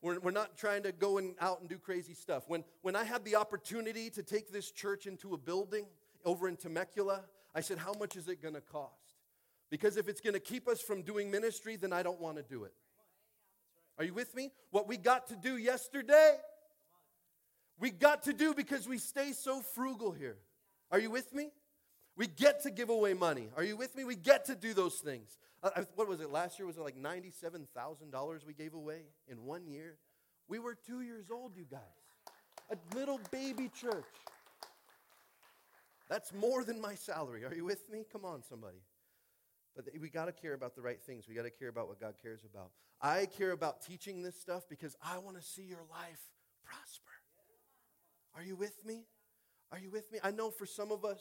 We're, we're not trying to go and out and do crazy stuff. When, when I had the opportunity to take this church into a building over in Temecula, I said, How much is it going to cost? Because if it's going to keep us from doing ministry, then I don't want to do it. Are you with me? What we got to do yesterday, we got to do because we stay so frugal here. Are you with me? We get to give away money. Are you with me? We get to do those things. Uh, what was it last year? Was it like $97,000 we gave away in one year? We were two years old, you guys. A little baby church. That's more than my salary. Are you with me? Come on, somebody. But we got to care about the right things. We got to care about what God cares about. I care about teaching this stuff because I want to see your life prosper. Are you with me? Are you with me? I know for some of us,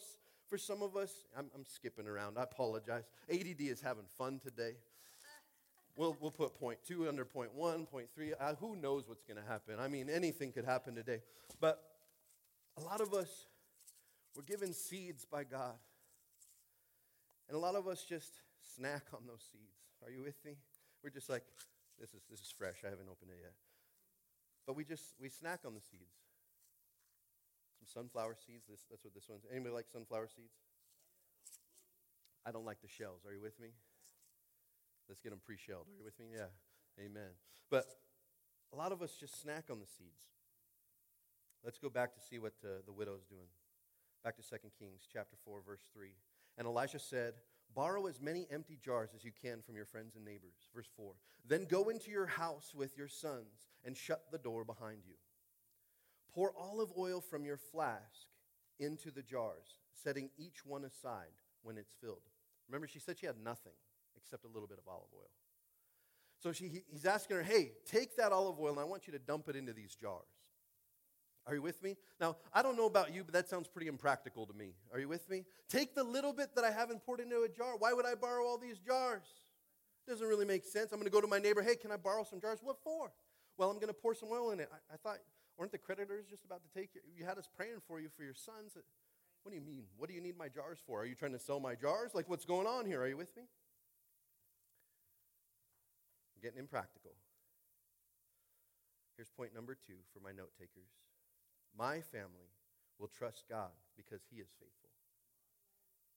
for some of us, I'm, I'm skipping around. I apologize. ADD is having fun today. We'll, we'll put point two under point one, point three. Uh, who knows what's going to happen? I mean, anything could happen today. But a lot of us, we're given seeds by God. And a lot of us just snack on those seeds. Are you with me? We're just like, this is, this is fresh. I haven't opened it yet. But we just, we snack on the seeds. Some sunflower seeds. This, that's what this one's. Anybody like sunflower seeds? I don't like the shells. Are you with me? Let's get them pre-shelled. Are you with me? Yeah. Amen. But a lot of us just snack on the seeds. Let's go back to see what uh, the widow's doing. Back to 2 Kings chapter 4 verse 3. And Elisha said, "Borrow as many empty jars as you can from your friends and neighbors." Verse 4. Then go into your house with your sons and shut the door behind you. Pour olive oil from your flask into the jars, setting each one aside when it's filled. Remember, she said she had nothing except a little bit of olive oil. So she, he's asking her, hey, take that olive oil and I want you to dump it into these jars. Are you with me? Now, I don't know about you, but that sounds pretty impractical to me. Are you with me? Take the little bit that I haven't poured into a jar. Why would I borrow all these jars? Doesn't really make sense. I'm going to go to my neighbor, hey, can I borrow some jars? What for? Well, I'm going to pour some oil in it. I, I thought, weren't the creditors just about to take you? You had us praying for you for your sons. What do you mean? What do you need my jars for? Are you trying to sell my jars? Like, what's going on here? Are you with me? I'm getting impractical. Here's point number two for my note takers My family will trust God because He is faithful.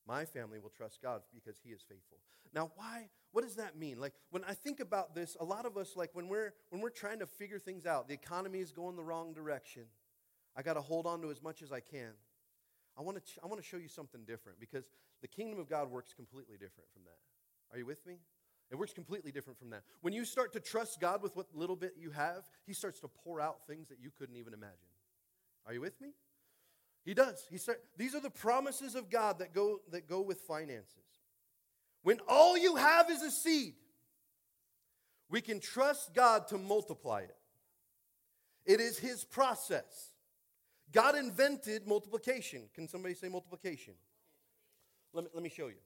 My family will trust God because He is faithful. Now, why? What does that mean? Like when I think about this, a lot of us, like when we're when we're trying to figure things out, the economy is going the wrong direction. I got to hold on to as much as I can. I want to I want to show you something different because the kingdom of God works completely different from that. Are you with me? It works completely different from that. When you start to trust God with what little bit you have, He starts to pour out things that you couldn't even imagine. Are you with me? He does. He start, these are the promises of God that go, that go with finances. When all you have is a seed, we can trust God to multiply it. It is His process. God invented multiplication. Can somebody say multiplication? Let me, let me show you.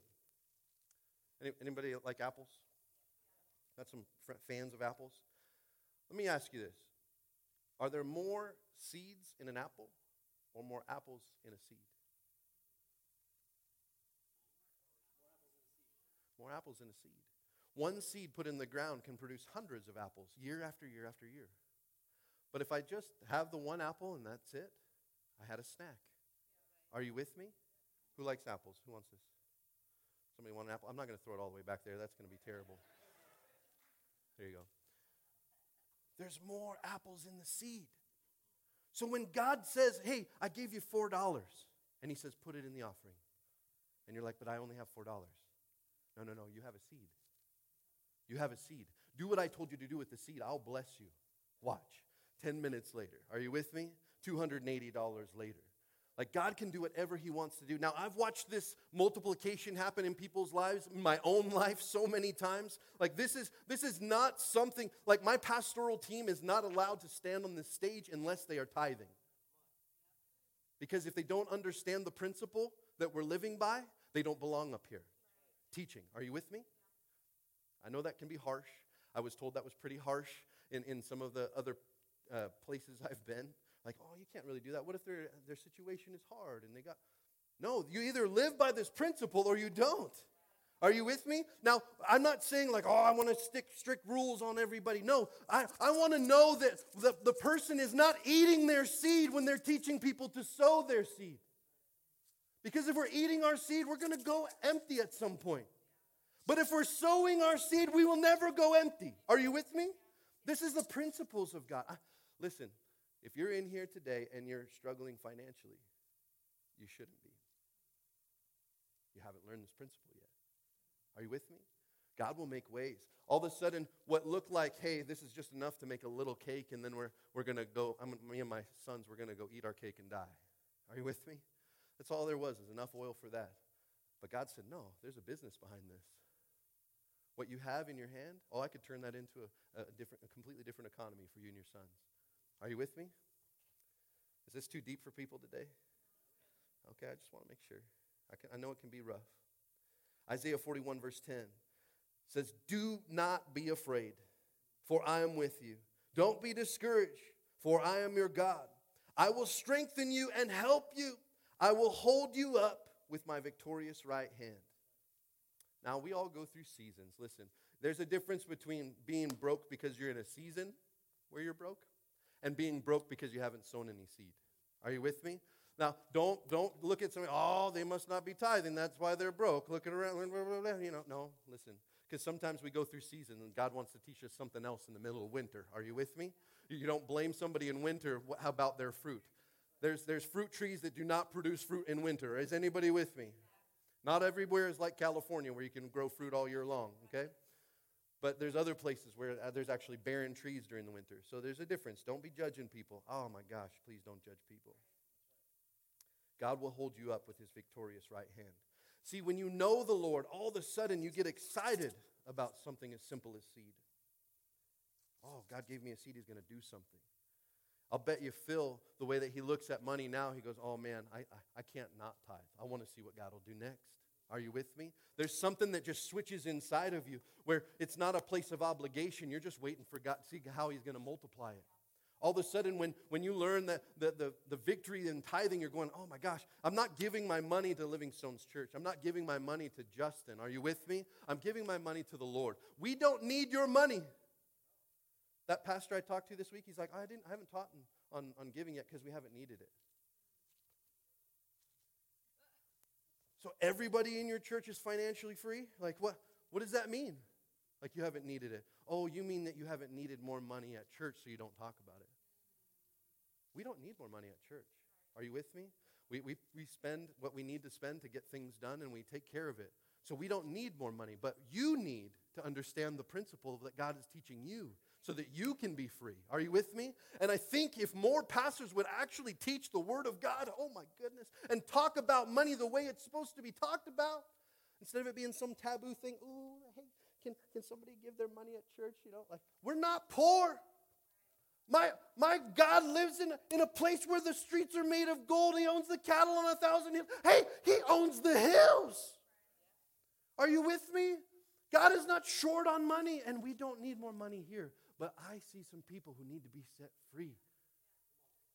Any, anybody like apples? Got some fans of apples? Let me ask you this Are there more seeds in an apple or more apples in a seed? More apples in a seed. One seed put in the ground can produce hundreds of apples year after year after year. But if I just have the one apple and that's it, I had a snack. Are you with me? Who likes apples? Who wants this? Somebody want an apple? I'm not going to throw it all the way back there. That's going to be terrible. There you go. there's more apples in the seed. So when God says, Hey, I gave you $4, and He says, Put it in the offering, and you're like, But I only have $4. No, no, no, you have a seed. You have a seed. Do what I told you to do with the seed. I'll bless you. Watch. 10 minutes later. Are you with me? $280 later. Like God can do whatever He wants to do. Now, I've watched this multiplication happen in people's lives, my own life, so many times. Like this is this is not something like my pastoral team is not allowed to stand on this stage unless they are tithing. Because if they don't understand the principle that we're living by, they don't belong up here. Teaching. Are you with me? I know that can be harsh. I was told that was pretty harsh in, in some of the other uh, places I've been. Like, oh, you can't really do that. What if their, their situation is hard and they got. No, you either live by this principle or you don't. Are you with me? Now, I'm not saying like, oh, I want to stick strict rules on everybody. No, I, I want to know that the, the person is not eating their seed when they're teaching people to sow their seed. Because if we're eating our seed, we're going to go empty at some point. But if we're sowing our seed, we will never go empty. Are you with me? This is the principles of God. I- listen, if you're in here today and you're struggling financially, you shouldn't be. You haven't learned this principle yet. Are you with me? God will make ways. All of a sudden, what looked like, hey, this is just enough to make a little cake, and then we're, we're going to go, I'm, me and my sons, we're going to go eat our cake and die. Are you with me? That's all there was, is enough oil for that. But God said, no, there's a business behind this. What you have in your hand, oh, I could turn that into a, a, different, a completely different economy for you and your sons. Are you with me? Is this too deep for people today? Okay, I just want to make sure. I, can, I know it can be rough. Isaiah 41, verse 10 says, Do not be afraid, for I am with you. Don't be discouraged, for I am your God. I will strengthen you and help you. I will hold you up with my victorious right hand. Now, we all go through seasons. Listen, there's a difference between being broke because you're in a season where you're broke and being broke because you haven't sown any seed. Are you with me? Now, don't, don't look at somebody, oh, they must not be tithing. That's why they're broke. Looking around, blah, blah, blah. you know, no, listen. Because sometimes we go through seasons and God wants to teach us something else in the middle of winter. Are you with me? You don't blame somebody in winter. How about their fruit? There's, there's fruit trees that do not produce fruit in winter. Is anybody with me? Not everywhere is like California where you can grow fruit all year long, okay? But there's other places where uh, there's actually barren trees during the winter. So there's a difference. Don't be judging people. Oh my gosh, please don't judge people. God will hold you up with his victorious right hand. See, when you know the Lord, all of a sudden you get excited about something as simple as seed. Oh, God gave me a seed, he's going to do something. I'll bet you Phil, the way that he looks at money now, he goes, Oh man, I, I, I can't not tithe. I want to see what God will do next. Are you with me? There's something that just switches inside of you where it's not a place of obligation. You're just waiting for God to see how he's going to multiply it. All of a sudden, when, when you learn that the, the, the victory in tithing, you're going, oh my gosh, I'm not giving my money to Living Stones Church. I'm not giving my money to Justin. Are you with me? I'm giving my money to the Lord. We don't need your money. That pastor I talked to this week, he's like, I, didn't, I haven't taught on, on giving yet because we haven't needed it. So everybody in your church is financially free? Like, what, what does that mean? Like, you haven't needed it. Oh, you mean that you haven't needed more money at church so you don't talk about it? We don't need more money at church. Are you with me? We, we, we spend what we need to spend to get things done and we take care of it. So we don't need more money, but you need to understand the principle that God is teaching you so that you can be free. Are you with me? And I think if more pastors would actually teach the Word of God, oh my goodness, and talk about money the way it's supposed to be talked about, instead of it being some taboo thing, ooh, hey, can, can somebody give their money at church? You know, like, we're not poor. My, my God lives in, in a place where the streets are made of gold. He owns the cattle on a thousand hills. Hey, he owns the hills. Are you with me? God is not short on money, and we don't need more money here. But I see some people who need to be set free.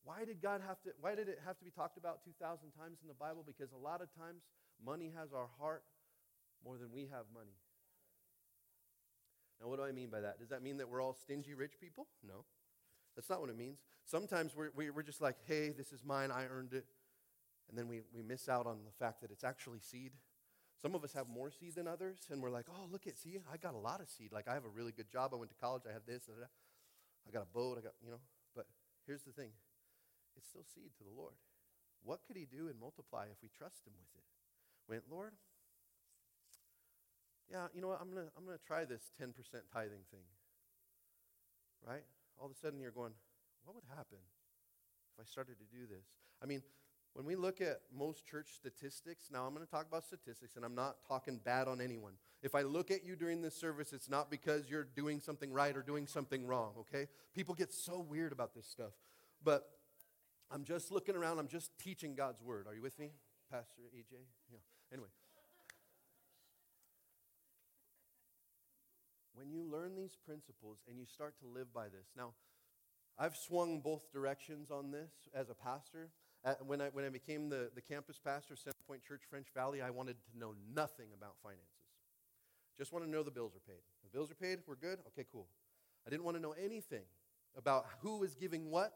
Why did God have to, why did it have to be talked about 2,000 times in the Bible? Because a lot of times money has our heart more than we have money. Now, what do I mean by that? Does that mean that we're all stingy rich people? No. That's not what it means. Sometimes we're, we're just like, hey, this is mine, I earned it. And then we, we miss out on the fact that it's actually seed. Some of us have more seed than others, and we're like, oh, look at, see, I got a lot of seed. Like, I have a really good job. I went to college, I have this. I got a boat, I got, you know. But here's the thing it's still seed to the Lord. What could he do and multiply if we trust him with it? Went, Lord, yeah, you know what? I'm going to I'm going to try this 10% tithing thing. Right? All of a sudden you're going, what would happen if I started to do this? I mean, when we look at most church statistics, now I'm going to talk about statistics and I'm not talking bad on anyone. If I look at you during this service, it's not because you're doing something right or doing something wrong, okay? People get so weird about this stuff. But I'm just looking around, I'm just teaching God's word. Are you with me, Pastor EJ? Yeah. Anyway. When you learn these principles and you start to live by this. Now, I've swung both directions on this as a pastor. Uh, when, I, when I became the, the campus pastor, of Center Point Church, French Valley, I wanted to know nothing about finances. Just want to know the bills are paid. The bills are paid, we're good? Okay, cool. I didn't want to know anything about who was giving what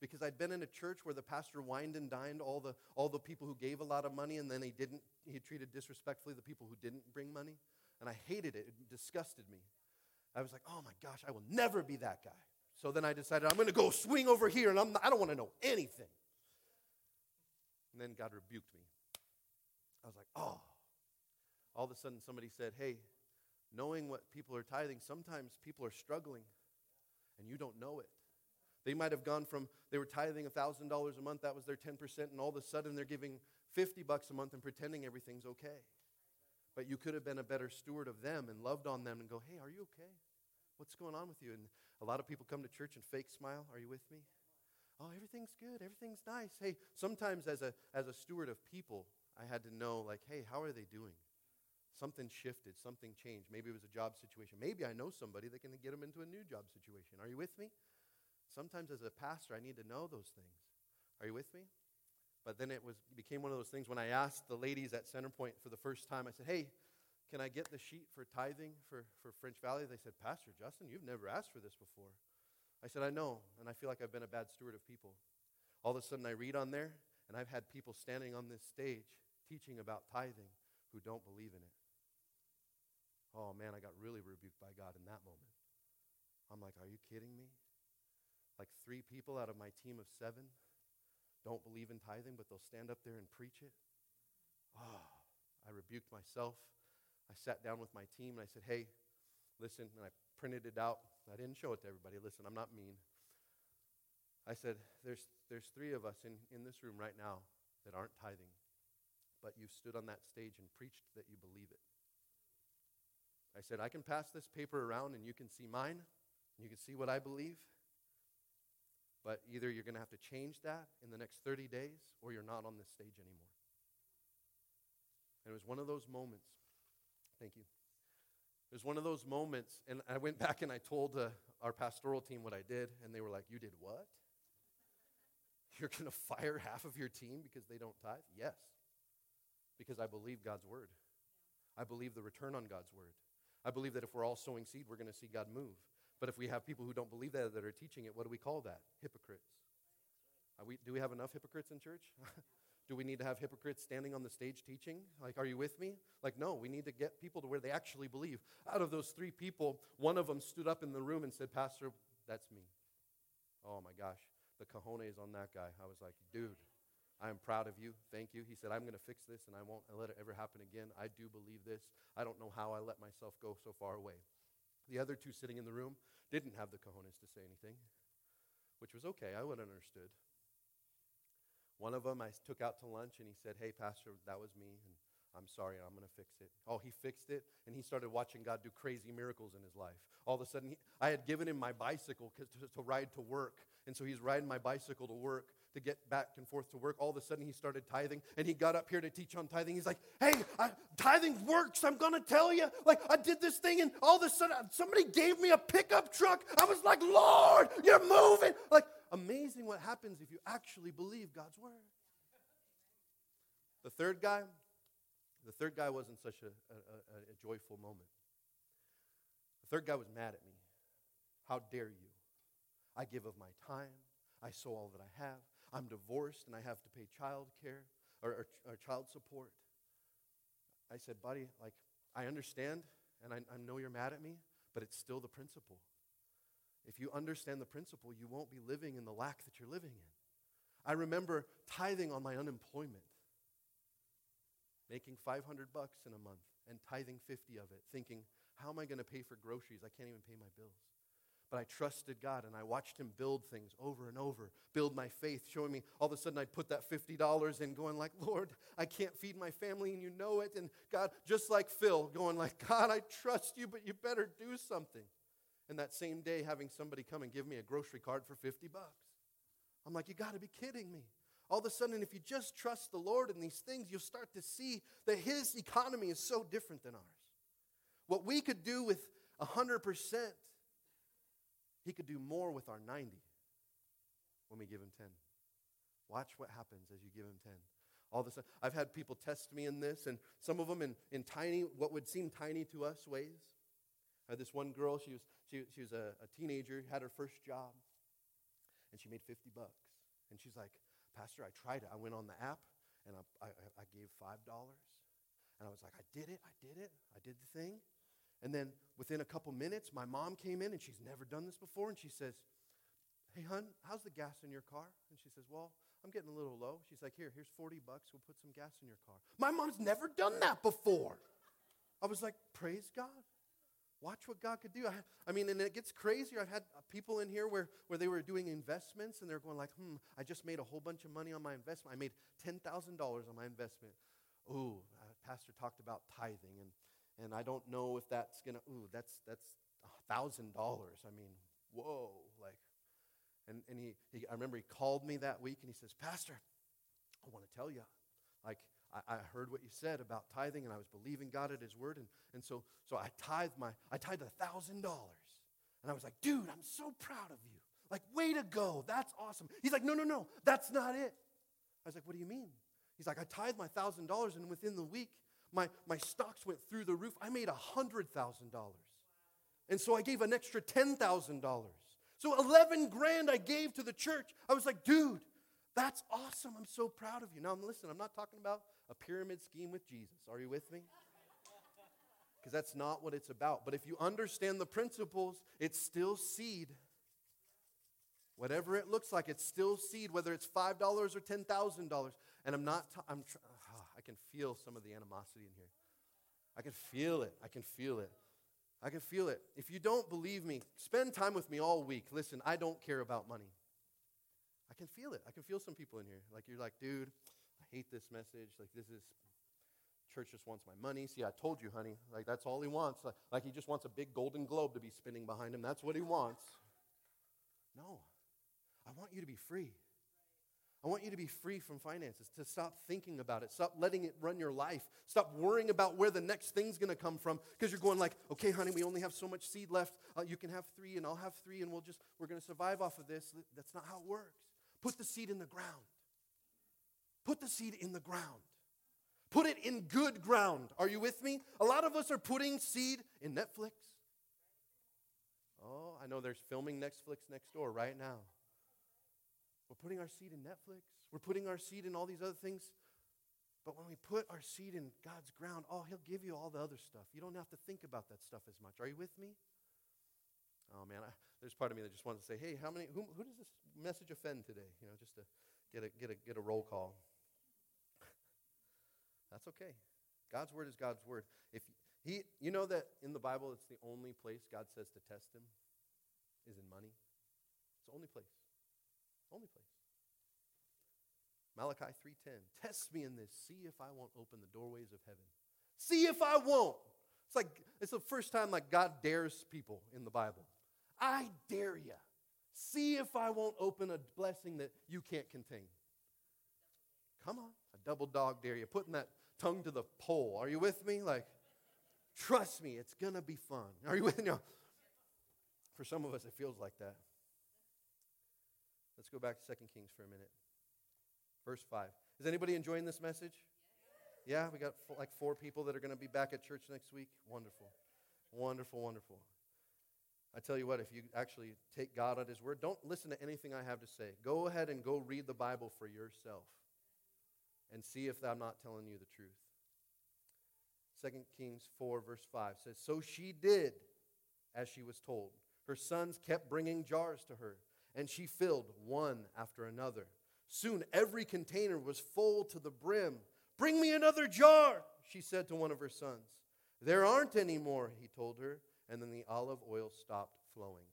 because I'd been in a church where the pastor wined and dined all the, all the people who gave a lot of money and then he didn't, he treated disrespectfully the people who didn't bring money. And I hated it. It disgusted me. I was like, oh my gosh, I will never be that guy. So then I decided I'm going to go swing over here and I'm not, I don't want to know anything. And then God rebuked me. I was like, oh. All of a sudden somebody said, hey, knowing what people are tithing, sometimes people are struggling and you don't know it. They might have gone from, they were tithing $1,000 a month, that was their 10%, and all of a sudden they're giving 50 bucks a month and pretending everything's okay. But you could have been a better steward of them and loved on them and go, hey, are you okay? What's going on with you? And a lot of people come to church and fake smile. Are you with me? Oh, everything's good. Everything's nice. Hey, sometimes as a, as a steward of people, I had to know, like, hey, how are they doing? Something shifted, something changed. Maybe it was a job situation. Maybe I know somebody that can get them into a new job situation. Are you with me? Sometimes as a pastor, I need to know those things. Are you with me? But then it was became one of those things when I asked the ladies at Centerpoint for the first time, I said, Hey, can I get the sheet for tithing for, for French Valley? They said, Pastor Justin, you've never asked for this before. I said, I know, and I feel like I've been a bad steward of people. All of a sudden, I read on there, and I've had people standing on this stage teaching about tithing who don't believe in it. Oh man, I got really rebuked by God in that moment. I'm like, Are you kidding me? Like three people out of my team of seven don't believe in tithing, but they'll stand up there and preach it. Oh, I rebuked myself. I sat down with my team and I said, Hey, listen, and I printed it out. I didn't show it to everybody. Listen, I'm not mean. I said, There's, there's three of us in, in this room right now that aren't tithing, but you've stood on that stage and preached that you believe it. I said, I can pass this paper around and you can see mine, and you can see what I believe, but either you're going to have to change that in the next 30 days or you're not on this stage anymore. And it was one of those moments. Thank you. It was one of those moments, and I went back and I told uh, our pastoral team what I did, and they were like, You did what? You're going to fire half of your team because they don't tithe? Yes. Because I believe God's word. I believe the return on God's word. I believe that if we're all sowing seed, we're going to see God move. But if we have people who don't believe that that are teaching it, what do we call that? Hypocrites. We, do we have enough hypocrites in church? do we need to have hypocrites standing on the stage teaching? Like, are you with me? Like, no, we need to get people to where they actually believe. Out of those three people, one of them stood up in the room and said, Pastor, that's me. Oh my gosh, the cojones on that guy. I was like, dude, I am proud of you. Thank you. He said, I'm going to fix this and I won't let it ever happen again. I do believe this. I don't know how I let myself go so far away. The other two sitting in the room didn't have the cojones to say anything, which was okay. I would have understood. One of them I took out to lunch and he said, Hey, Pastor, that was me, and I'm sorry, I'm going to fix it. Oh, he fixed it, and he started watching God do crazy miracles in his life. All of a sudden, he, I had given him my bicycle to, to ride to work, and so he's riding my bicycle to work to get back and forth to work. All of a sudden, he started tithing, and he got up here to teach on tithing. He's like, Hey, I, tithing works. I'm going to tell you. Like, I did this thing, and all of a sudden, somebody gave me a pickup truck. I was like, Lord, you're moving. Like, amazing what happens if you actually believe God's word. The third guy, the third guy wasn't such a, a, a, joyful moment. The third guy was mad at me. How dare you? I give of my time. I sow all that I have. I'm divorced and I have to pay child care or, or, or child support. I said, buddy, like, I understand and I, I know you're mad at me, but it's still the principle. If you understand the principle, you won't be living in the lack that you're living in. I remember tithing on my unemployment, making 500 bucks in a month and tithing 50 of it, thinking, how am I going to pay for groceries? I can't even pay my bills. But I trusted God and I watched Him build things over and over, build my faith, showing me all of a sudden I'd put that $50 in, going like, Lord, I can't feed my family and you know it. And God, just like Phil, going like, God, I trust you, but you better do something. And that same day, having somebody come and give me a grocery card for 50 bucks. I'm like, you got to be kidding me. All of a sudden, if you just trust the Lord in these things, you'll start to see that His economy is so different than ours. What we could do with 100%, He could do more with our 90 when we give Him 10. Watch what happens as you give Him 10. All of a sudden, I've had people test me in this, and some of them in, in tiny, what would seem tiny to us ways. I had this one girl, she was, she, she was a, a teenager, had her first job, and she made 50 bucks. And she's like, Pastor, I tried it. I went on the app and I, I, I gave $5. And I was like, I did it, I did it, I did the thing. And then within a couple minutes, my mom came in and she's never done this before. And she says, Hey, hun, how's the gas in your car? And she says, Well, I'm getting a little low. She's like, Here, here's 40 bucks. We'll put some gas in your car. My mom's never done that before. I was like, Praise God. Watch what God could do. I, I, mean, and it gets crazier. I've had people in here where, where they were doing investments and they're going like, hmm, I just made a whole bunch of money on my investment. I made $10,000 on my investment. Ooh, uh, pastor talked about tithing and, and I don't know if that's going to, ooh, that's, that's $1,000. I mean, whoa, like, and, and he, he, I remember he called me that week and he says, Pastor, I want to tell you, like, I, heard what you said about tithing and I was believing God at his word. And, and so, so I tithed my, I tithed a thousand dollars. And I was like, dude, I'm so proud of you. Like, way to go. That's awesome. He's like, no, no, no, that's not it. I was like, what do you mean? He's like, I tithed my thousand dollars and within the week, my, my stocks went through the roof. I made a hundred thousand dollars. And so I gave an extra ten thousand dollars. So 11 grand I gave to the church. I was like, dude, that's awesome. I'm so proud of you. Now, listen, I'm not talking about a pyramid scheme with Jesus. Are you with me? Because that's not what it's about. But if you understand the principles, it's still seed. Whatever it looks like, it's still seed, whether it's $5 or $10,000. And I'm not, I'm, tr- oh, I can feel some of the animosity in here. I can feel it. I can feel it. I can feel it. If you don't believe me, spend time with me all week. Listen, I don't care about money. I can feel it. I can feel some people in here. Like, you're like, dude, hate this message. Like, this is, church just wants my money. See, I told you, honey. Like, that's all he wants. Like, like he just wants a big golden globe to be spinning behind him. That's what he wants. No. I want you to be free. I want you to be free from finances, to stop thinking about it, stop letting it run your life, stop worrying about where the next thing's to come from because you're going like, okay, honey, we only have so much seed left. Uh, you can have three, and I'll have three, and we'll just we're to survive off of this. That's not how it works. Put the seed in the ground. Put the seed in the ground. Put it in good ground. Are you with me? A lot of us are putting seed in Netflix. Oh, I know there's filming Netflix next door right now. We're putting our seed in Netflix. We're putting our seed in all these other things. But when we put our seed in God's ground, oh, He'll give you all the other stuff. You don't have to think about that stuff as much. Are you with me? Oh man, I, there's part of me that just wants to say, hey, how many? Who, who does this message offend today? You know, just to get a get a get a roll call. That's okay. God's word is God's word. If he, you know that in the Bible, it's the only place God says to test Him is in money. It's the only place. Only place. Malachi 3:10. Test me in this. See if I won't open the doorways of heaven. See if I won't. It's like it's the first time like God dares people in the Bible. I dare you. See if I won't open a blessing that you can't contain. Come on, a double dog dare you. Putting that tongue to the pole. Are you with me? Like, trust me, it's gonna be fun. Are you with me? For some of us, it feels like that. Let's go back to 2 Kings for a minute. Verse 5. Is anybody enjoying this message? Yeah, we got like four people that are going to be back at church next week. Wonderful. Wonderful, wonderful. I tell you what, if you actually take God at His word, don't listen to anything I have to say. Go ahead and go read the Bible for yourself and see if I'm not telling you the truth. 2 Kings 4, verse 5 says, So she did as she was told. Her sons kept bringing jars to her, and she filled one after another. Soon every container was full to the brim. Bring me another jar, she said to one of her sons. There aren't any more, he told her, and then the olive oil stopped flowing.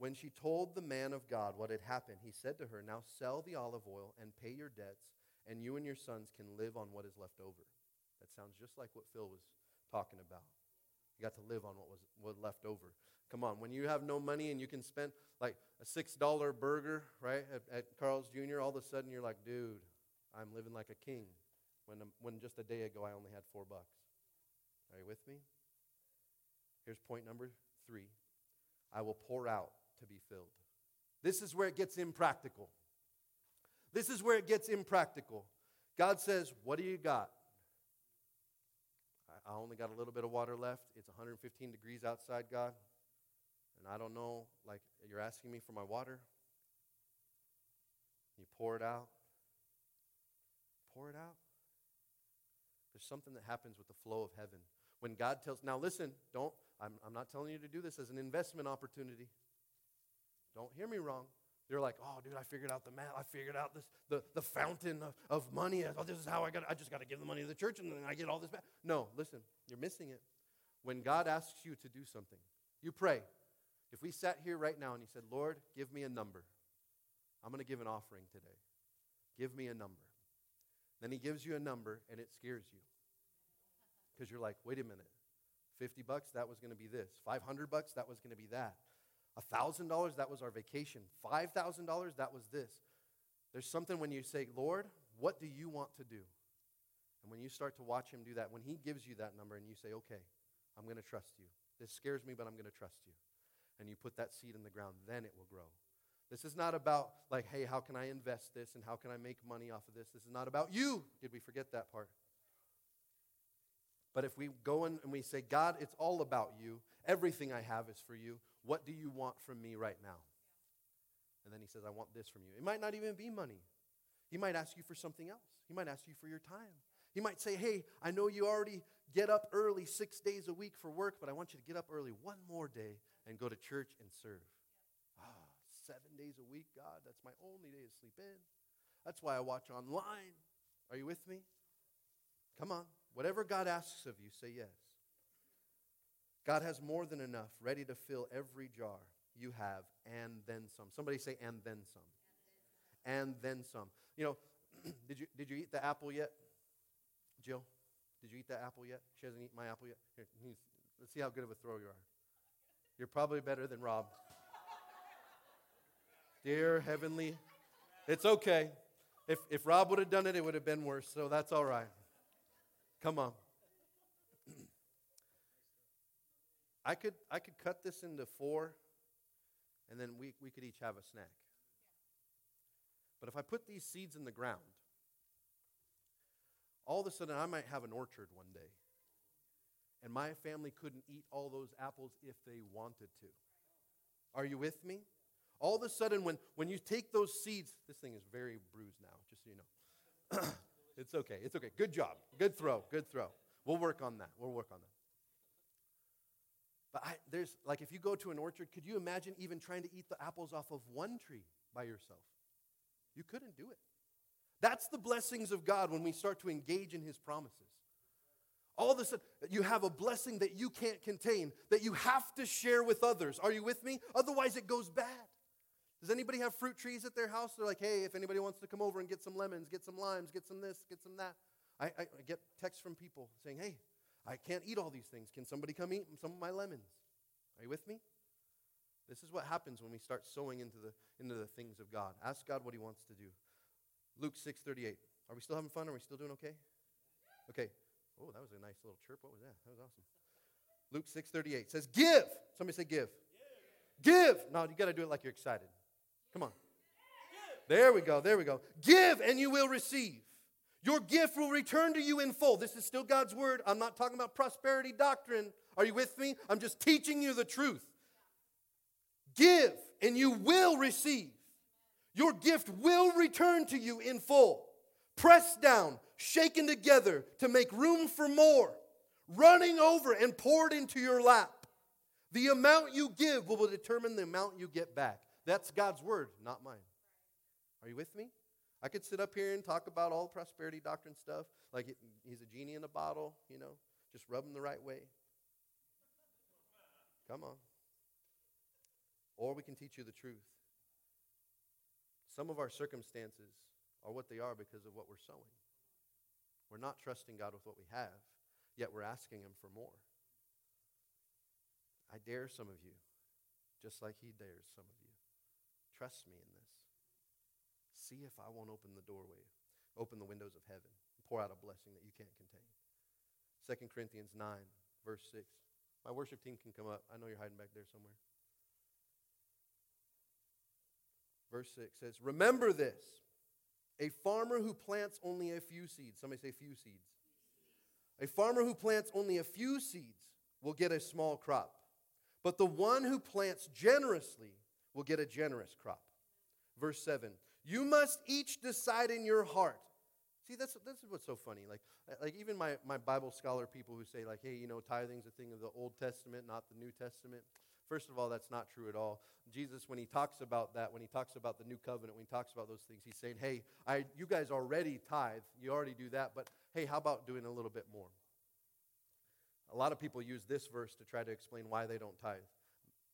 When she told the man of God what had happened, he said to her, Now sell the olive oil and pay your debts, and you and your sons can live on what is left over. That sounds just like what Phil was talking about. You got to live on what was what left over. Come on, when you have no money and you can spend like a six dollar burger, right, at, at Carl's Jr., all of a sudden you're like, dude, I'm living like a king. When, um, when just a day ago I only had four bucks. Are you with me? Here's point number three I will pour out to be filled. This is where it gets impractical. This is where it gets impractical. God says, What do you got? I only got a little bit of water left. It's 115 degrees outside, God. And I don't know, like, you're asking me for my water. You pour it out. Pour it out. There's something that happens with the flow of heaven. When God tells, now listen, don't, I'm, I'm not telling you to do this as an investment opportunity. Don't hear me wrong. You're like, oh, dude, I figured out the math. I figured out this, the, the fountain of, of money. Oh, this is how I got. I just got to give the money to the church, and then I get all this back. No, listen, you're missing it. When God asks you to do something, you pray. If we sat here right now and He said, Lord, give me a number, I'm going to give an offering today. Give me a number. Then He gives you a number, and it scares you because you're like, wait a minute, 50 bucks, that was going to be this. 500 bucks, that was going to be that. $1,000, that was our vacation. $5,000, that was this. There's something when you say, Lord, what do you want to do? And when you start to watch him do that, when he gives you that number and you say, okay, I'm going to trust you. This scares me, but I'm going to trust you. And you put that seed in the ground, then it will grow. This is not about, like, hey, how can I invest this and how can I make money off of this? This is not about you. Did we forget that part? But if we go in and we say, God, it's all about you, everything I have is for you, what do you want from me right now? And then he says, I want this from you. It might not even be money. He might ask you for something else. He might ask you for your time. He might say, Hey, I know you already get up early six days a week for work, but I want you to get up early one more day and go to church and serve. Ah, seven days a week, God, that's my only day to sleep in. That's why I watch online. Are you with me? Come on. Whatever God asks of you, say yes. God has more than enough ready to fill every jar you have and then some. Somebody say, and then some. And then some. You know, did you, did you eat the apple yet? Jill, did you eat that apple yet? She hasn't eaten my apple yet. Here, let's see how good of a throw you are. You're probably better than Rob. Dear Heavenly, it's okay. If, if Rob would have done it, it would have been worse, so that's all right. Come on. I could, I could cut this into four, and then we, we could each have a snack. But if I put these seeds in the ground, all of a sudden I might have an orchard one day. And my family couldn't eat all those apples if they wanted to. Are you with me? All of a sudden, when, when you take those seeds, this thing is very bruised now, just so you know. it's okay. It's okay. Good job. Good throw. Good throw. We'll work on that. We'll work on that. But I, there's, like, if you go to an orchard, could you imagine even trying to eat the apples off of one tree by yourself? You couldn't do it. That's the blessings of God when we start to engage in His promises. All of a sudden, you have a blessing that you can't contain, that you have to share with others. Are you with me? Otherwise, it goes bad. Does anybody have fruit trees at their house? They're like, hey, if anybody wants to come over and get some lemons, get some limes, get some this, get some that. I, I, I get texts from people saying, hey, I can't eat all these things. Can somebody come eat some of my lemons? Are you with me? This is what happens when we start sowing into the, into the things of God. Ask God what he wants to do. Luke 6.38. Are we still having fun? Are we still doing okay? Okay. Oh, that was a nice little chirp. What was that? That was awesome. Luke 6.38 says, give. Somebody say give. Give. give. No, you got to do it like you're excited. Come on. There we go. There we go. Give and you will receive. Your gift will return to you in full. This is still God's word. I'm not talking about prosperity doctrine. Are you with me? I'm just teaching you the truth. Give and you will receive. Your gift will return to you in full. Pressed down, shaken together to make room for more, running over and poured into your lap. The amount you give will determine the amount you get back. That's God's word, not mine. Are you with me? I could sit up here and talk about all the prosperity doctrine stuff, like it, he's a genie in a bottle, you know, just rub him the right way. Come on. Or we can teach you the truth. Some of our circumstances are what they are because of what we're sowing. We're not trusting God with what we have, yet we're asking Him for more. I dare some of you, just like He dares some of you. Trust me in this. See if I won't open the doorway, open the windows of heaven, pour out a blessing that you can't contain. 2 Corinthians 9, verse 6. My worship team can come up. I know you're hiding back there somewhere. Verse 6 says, Remember this a farmer who plants only a few seeds. Somebody say few seeds. A farmer who plants only a few seeds will get a small crop, but the one who plants generously will get a generous crop. Verse 7 You must each decide in your heart. See, that's, that's what's so funny. Like, uh, like even my, my Bible scholar people who say, like, hey, you know, tithing's a thing of the Old Testament, not the New Testament. First of all, that's not true at all. Jesus, when he talks about that, when he talks about the new covenant, when he talks about those things, he's saying, hey, I, you guys already tithe. You already do that, but hey, how about doing a little bit more? A lot of people use this verse to try to explain why they don't tithe.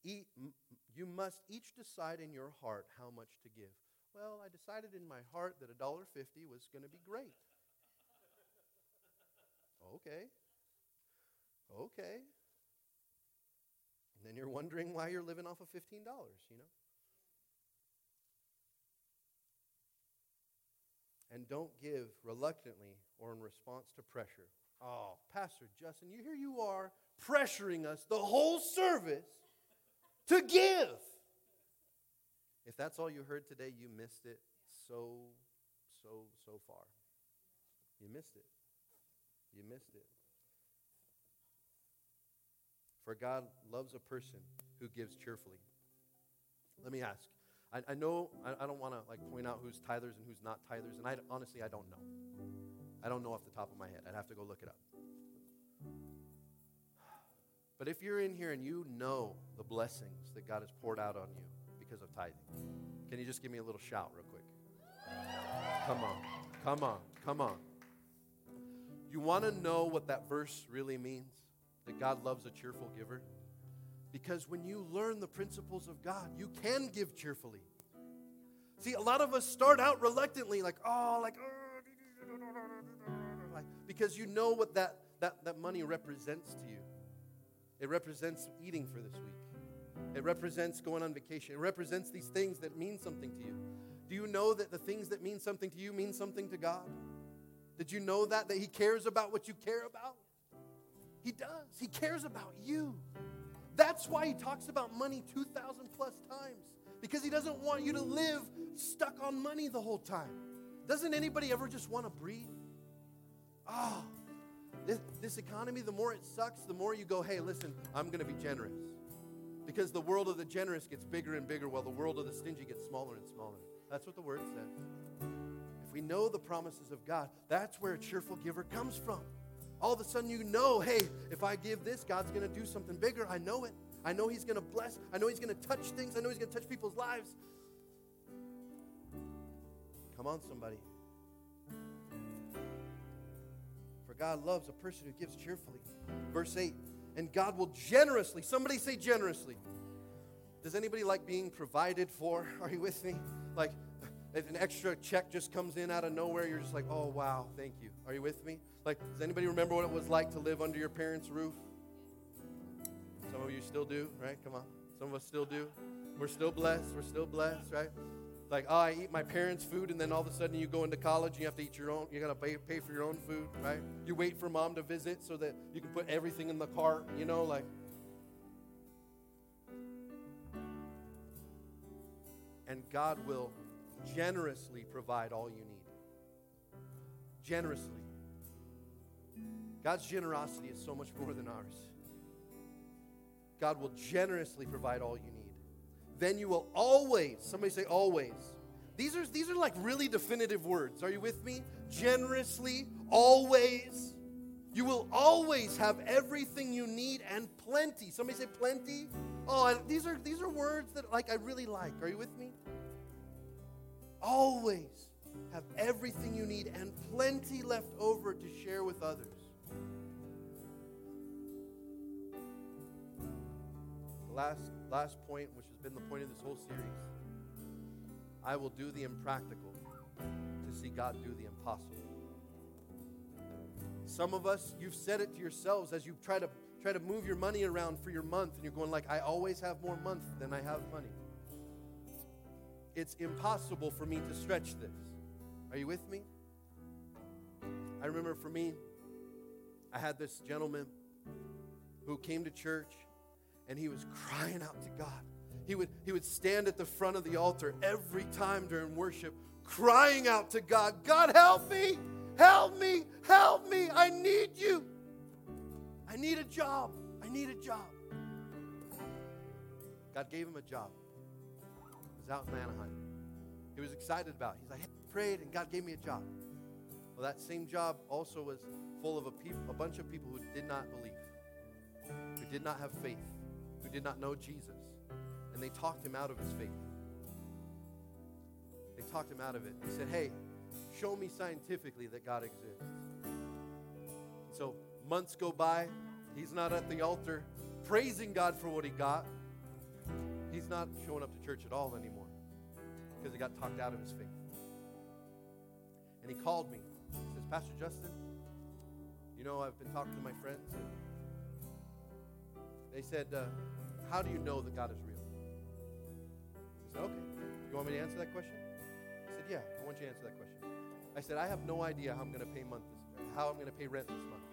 You must each decide in your heart how much to give. Well, I decided in my heart that $1.50 was going to be great. Okay. Okay. And then you're wondering why you're living off of $15, you know? And don't give reluctantly or in response to pressure. Oh, Pastor Justin, you here you are pressuring us the whole service to give. If that's all you heard today, you missed it so, so, so far. You missed it. You missed it. For God loves a person who gives cheerfully. Let me ask. I, I know I, I don't want to like point out who's tithers and who's not tithers, and I honestly I don't know. I don't know off the top of my head. I'd have to go look it up. But if you're in here and you know the blessings that God has poured out on you because of tithing, can you just give me a little shout real quick? Come on, come on, come on. You want to know what that verse really means? That God loves a cheerful giver? Because when you learn the principles of God, you can give cheerfully. See, a lot of us start out reluctantly, like, oh, like, oh, like because you know what that, that, that money represents to you. It represents eating for this week. It represents going on vacation. It represents these things that mean something to you. Do you know that the things that mean something to you mean something to God? Did you know that? That He cares about what you care about? He does. He cares about you. That's why He talks about money 2,000 plus times. Because He doesn't want you to live stuck on money the whole time. Doesn't anybody ever just want to breathe? Ah, oh, this, this economy, the more it sucks, the more you go, hey, listen, I'm going to be generous. Because the world of the generous gets bigger and bigger while the world of the stingy gets smaller and smaller. That's what the word says. If we know the promises of God, that's where a cheerful giver comes from. All of a sudden, you know, hey, if I give this, God's going to do something bigger. I know it. I know He's going to bless. I know He's going to touch things. I know He's going to touch people's lives. Come on, somebody. For God loves a person who gives cheerfully. Verse 8, and God will generously, somebody say generously. Does anybody like being provided for? Are you with me? Like, an extra check just comes in out of nowhere, you're just like, oh, wow, thank you. Are you with me? Like, does anybody remember what it was like to live under your parents' roof? Some of you still do, right? Come on. Some of us still do. We're still blessed. We're still blessed, right? Like, oh, I eat my parents' food, and then all of a sudden you go into college and you have to eat your own, you got to pay, pay for your own food, right? You wait for mom to visit so that you can put everything in the cart, you know, like. And God will generously provide all you need. Generously. God's generosity is so much more than ours. God will generously provide all you need. Then you will always, somebody say always. These are, these are like really definitive words. Are you with me? Generously, always. You will always have everything you need and plenty. Somebody say plenty? Oh, I, these are these are words that like I really like. Are you with me? Always have everything you need and plenty left over to share with others. Last last point, which has been the point of this whole series, I will do the impractical to see God do the impossible. Some of us, you've said it to yourselves as you try to try to move your money around for your month, and you're going like, I always have more month than I have money. It's impossible for me to stretch this. Are you with me? I remember for me, I had this gentleman who came to church and he was crying out to God. He would, he would stand at the front of the altar every time during worship, crying out to God, God, help me, help me, help me. I need you. I need a job. I need a job. God gave him a job. He was out in Anaheim. He was excited about it. He's like, hey, I prayed and God gave me a job. Well, that same job also was full of a, peop- a bunch of people who did not believe, who did not have faith, who did not know Jesus. And they talked him out of his faith. They talked him out of it. They said, hey, show me scientifically that God exists. So months go by. He's not at the altar praising God for what he got. He's not showing up to church at all anymore because he got talked out of his faith. And he called me. He says, Pastor Justin, you know, I've been talking to my friends. They said, uh, How do you know that God is real? I said, Okay. You want me to answer that question? I said, Yeah, I want you to answer that question. I said, I have no idea how I'm going to pay month this, month, how I'm going to pay rent this month.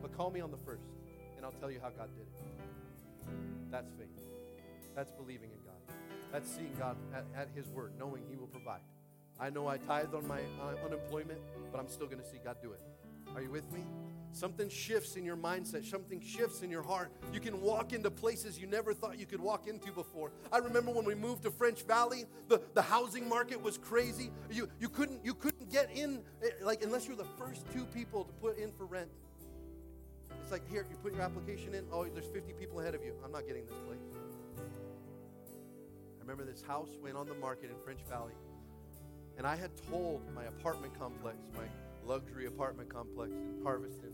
But call me on the first, and I'll tell you how God did it. That's faith. That's believing in God. That's seeing God at, at His word, knowing He will provide. I know I tithed on my uh, unemployment, but I'm still going to see God do it. Are you with me? Something shifts in your mindset, something shifts in your heart. You can walk into places you never thought you could walk into before. I remember when we moved to French Valley, the, the housing market was crazy. You, you, couldn't, you couldn't get in, eh, like, unless you're the first two people to put in for rent. It's like, here, you put your application in. Oh, there's 50 people ahead of you. I'm not getting this place. I remember this house went on the market in French Valley. And I had told my apartment complex, my luxury apartment complex in Harveston,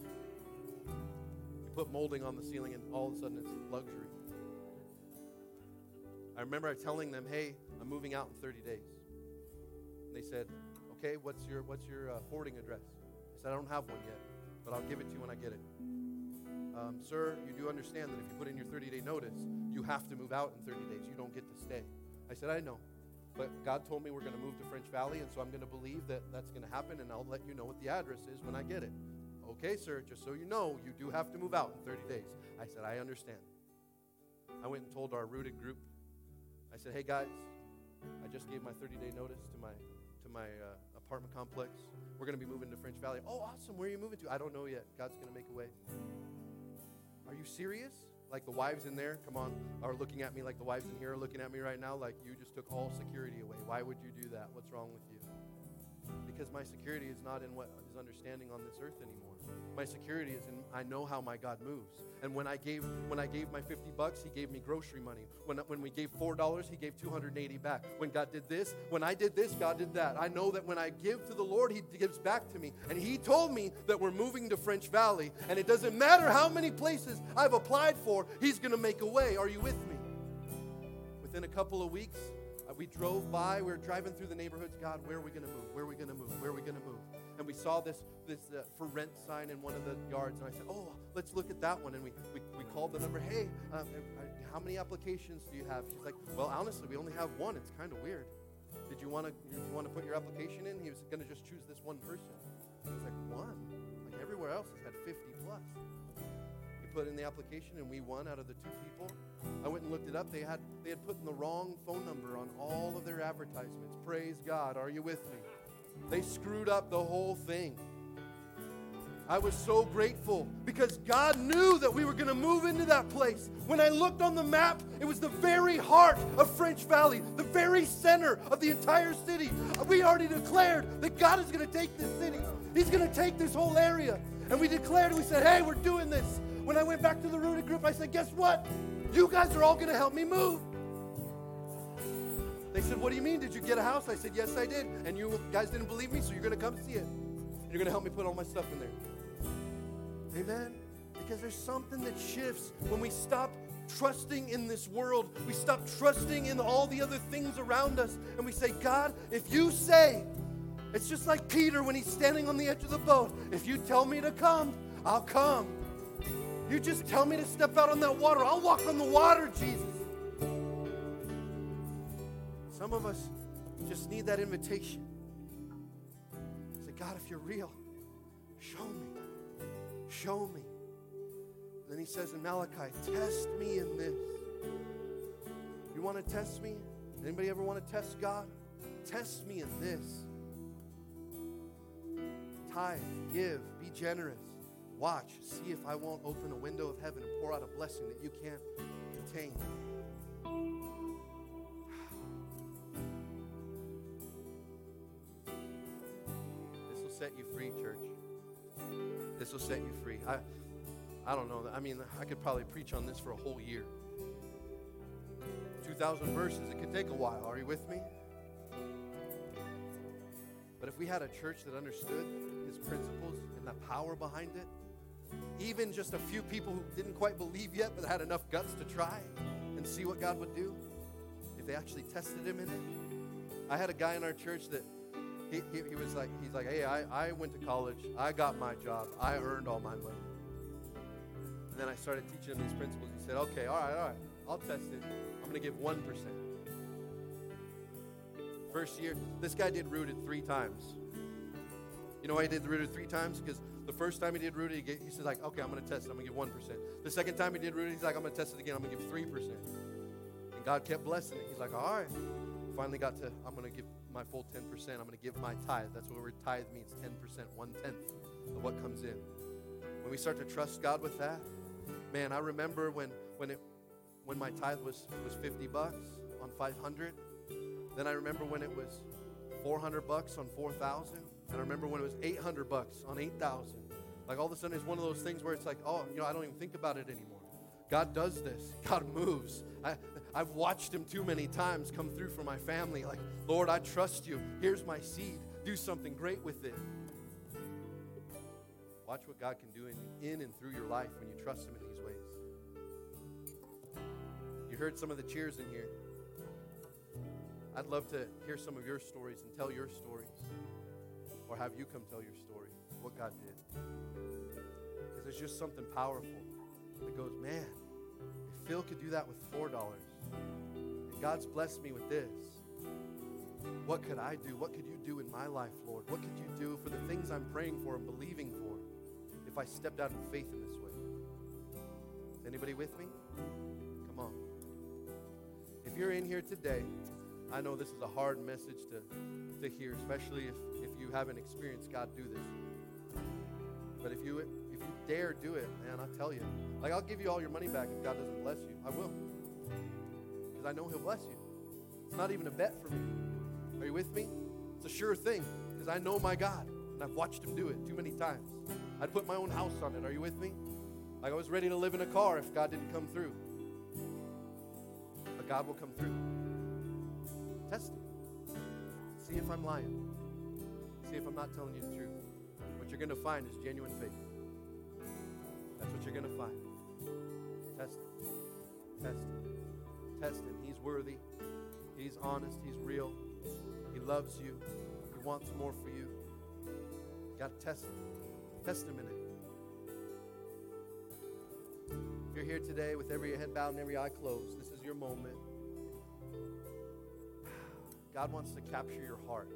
you put molding on the ceiling and all of a sudden it's luxury. I remember telling them, hey, I'm moving out in 30 days. And they said, okay, what's your, what's your uh, forwarding address? I said, I don't have one yet, but I'll give it to you when I get it. Um, sir, you do understand that if you put in your 30 day notice, you have to move out in 30 days. You don't get to stay. I said, I know. But God told me we're going to move to French Valley, and so I'm going to believe that that's going to happen, and I'll let you know what the address is when I get it. Okay, sir, just so you know, you do have to move out in 30 days. I said, I understand. I went and told our rooted group. I said, hey guys, I just gave my 30 day notice to my to my uh, apartment complex. We're going to be moving to French Valley. Oh, awesome. Where are you moving to? I don't know yet. God's going to make a way. Are you serious? Like the wives in there, come on, are looking at me like the wives in here are looking at me right now, like you just took all security away. Why would you do that? What's wrong with you? Because my security is not in what is understanding on this earth anymore. My security is in I know how my God moves. And when I gave when I gave my 50 bucks, he gave me grocery money. When when we gave $4, he gave 280 back. When God did this, when I did this, God did that. I know that when I give to the Lord, he gives back to me. And he told me that we're moving to French Valley, and it doesn't matter how many places I've applied for, he's going to make a way. Are you with me? Within a couple of weeks, we drove by, we were driving through the neighborhoods. God, where are we going to move? Where are we going to move? Where are we going to move? And we saw this this uh, for rent sign in one of the yards, and I said, "Oh, let's look at that one." And we we, we called the number. Hey, um, uh, how many applications do you have? She's like, "Well, honestly, we only have one. It's kind of weird. Did you want to you want to put your application in?" He was going to just choose this one person. I was like, "One? Like everywhere else has had 50 plus." Put in the application, and we won out of the two people. I went and looked it up. They had they had put in the wrong phone number on all of their advertisements. Praise God. Are you with me? They screwed up the whole thing. I was so grateful because God knew that we were going to move into that place. When I looked on the map, it was the very heart of French Valley, the very center of the entire city. We already declared that God is going to take this city, He's going to take this whole area. And we declared, we said, hey, we're doing this. When I went back to the rooted group, I said, guess what? You guys are all going to help me move. They said, what do you mean? Did you get a house? I said, yes, I did. And you guys didn't believe me, so you're going to come see it. You're going to help me put all my stuff in there. Amen? Because there's something that shifts when we stop trusting in this world. We stop trusting in all the other things around us. And we say, God, if you say, it's just like Peter when he's standing on the edge of the boat. If you tell me to come, I'll come. You just tell me to step out on that water. I'll walk on the water, Jesus. Some of us just need that invitation. Say, God, if you're real, show me. Show me. And then he says in Malachi, test me in this. You want to test me? Anybody ever want to test God? Test me in this. Tithe, give, be generous. Watch, see if I won't open a window of heaven and pour out a blessing that you can't contain. This will set you free, church. This will set you free. I, I don't know. I mean, I could probably preach on this for a whole year. 2,000 verses. It could take a while. Are you with me? But if we had a church that understood his principles and the power behind it, even just a few people who didn't quite believe yet but had enough guts to try and see what God would do, if they actually tested him in it. I had a guy in our church that he, he, he was like, he's like, hey, I, I went to college, I got my job, I earned all my money. And then I started teaching him these principles. He said, okay, all right, all right, I'll test it. I'm going to give 1%. First year, this guy did rooted three times. You know why he did the rooted three times? Because the first time he did rooted, he, said like, okay, I'm going to test it. I'm going to give 1%. The second time he did rooted, he's like, I'm going to test it again. I'm going to give 3%. And God kept blessing it. He's like, all right. Finally got to, I'm going to give my full 10%. I'm going to give my tithe. That's what tithe means 10%, one tenth of what comes in. When we start to trust God with that, man, I remember when, when, it, when my tithe was, was 50 bucks on 500. Then I remember when it was 400 bucks on 4,000. And I remember when it was 800 bucks on 8,000. Like all of a sudden, it's one of those things where it's like, oh, you know, I don't even think about it anymore. God does this. God moves. I, I've watched Him too many times come through for my family. Like, Lord, I trust you. Here's my seed. Do something great with it. Watch what God can do in, in and through your life when you trust Him in these ways. You heard some of the cheers in here. I'd love to hear some of your stories and tell your stories. Or have you come tell your story, what God did. Because there's just something powerful that goes, man, if Phil could do that with $4, and God's blessed me with this, what could I do? What could you do in my life, Lord? What could you do for the things I'm praying for and believing for if I stepped out in faith in this way? Is anybody with me? Come on. If you're in here today, I know this is a hard message to, to hear, especially if you haven't experienced God do this. But if you if you dare do it, man, I'll tell you. Like I'll give you all your money back if God doesn't bless you. I will. Because I know He'll bless you. It's not even a bet for me. Are you with me? It's a sure thing. Because I know my God. And I've watched him do it too many times. I'd put my own house on it. Are you with me? Like I was ready to live in a car if God didn't come through. But God will come through. Test it. See if I'm lying. See if I'm not telling you the truth. What you're going to find is genuine faith. That's what you're going to find. Test it. Test it. Test him. He's worthy. He's honest. He's real. He loves you. He wants more for you. You got to test him. Test him in it. If you're here today with every head bowed and every eye closed, this is your moment. God wants to capture your heart.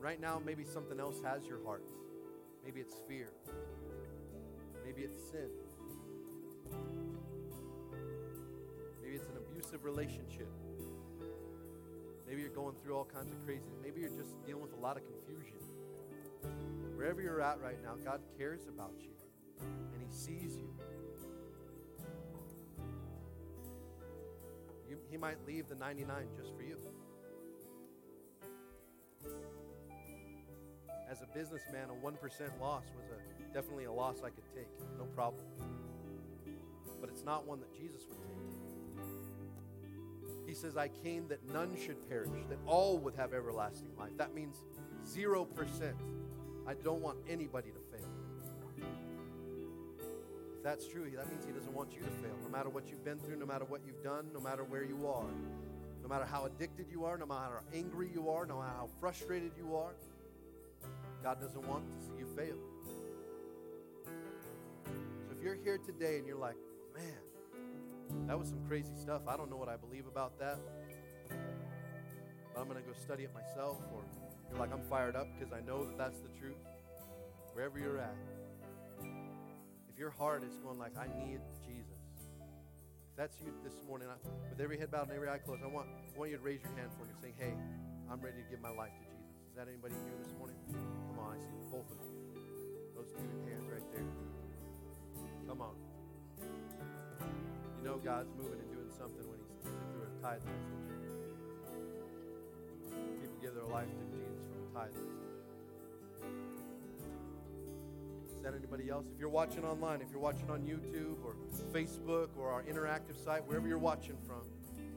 And right now, maybe something else has your heart. Maybe it's fear. Maybe it's sin. Maybe it's an abusive relationship. Maybe you're going through all kinds of crazy. Maybe you're just dealing with a lot of confusion. Wherever you're at right now, God cares about you and He sees you. you he might leave the 99 just for you. As a businessman, a 1% loss was a, definitely a loss I could take. No problem. But it's not one that Jesus would take. He says, I came that none should perish, that all would have everlasting life. That means 0%. I don't want anybody to fail. If that's true, that means He doesn't want you to fail. No matter what you've been through, no matter what you've done, no matter where you are, no matter how addicted you are, no matter how angry you are, no matter how frustrated you are, God doesn't want to see you fail. So if you're here today and you're like, man, that was some crazy stuff. I don't know what I believe about that. But I'm going to go study it myself. Or you're like, I'm fired up because I know that that's the truth. Wherever you're at. If your heart is going like, I need Jesus. If that's you this morning, I, with every head bowed and every eye closed, I want, I want you to raise your hand for me saying, hey, I'm ready to give my life to Jesus. That anybody here this morning? Come on, I see both of you. Those two hands right there. Come on. You know God's moving and doing something when He's through a tithe message. People give their life to Jesus from a tithe message. Is that anybody else? If you're watching online, if you're watching on YouTube or Facebook or our interactive site, wherever you're watching from,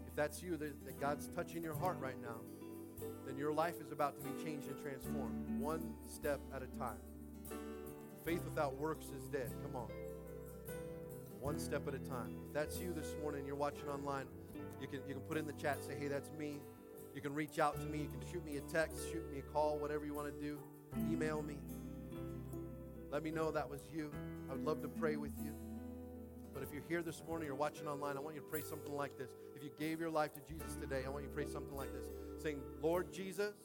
if that's you, that God's touching your heart right now, then your life is about to be changed and transformed, one step at a time. Faith without works is dead. Come on. One step at a time. If that's you this morning, you're watching online, you can, you can put in the chat, say, hey, that's me. You can reach out to me. You can shoot me a text, shoot me a call, whatever you want to do. Email me. Let me know that was you. I would love to pray with you. But if you're here this morning or watching online, I want you to pray something like this. If you gave your life to Jesus today, I want you to pray something like this saying, Lord Jesus,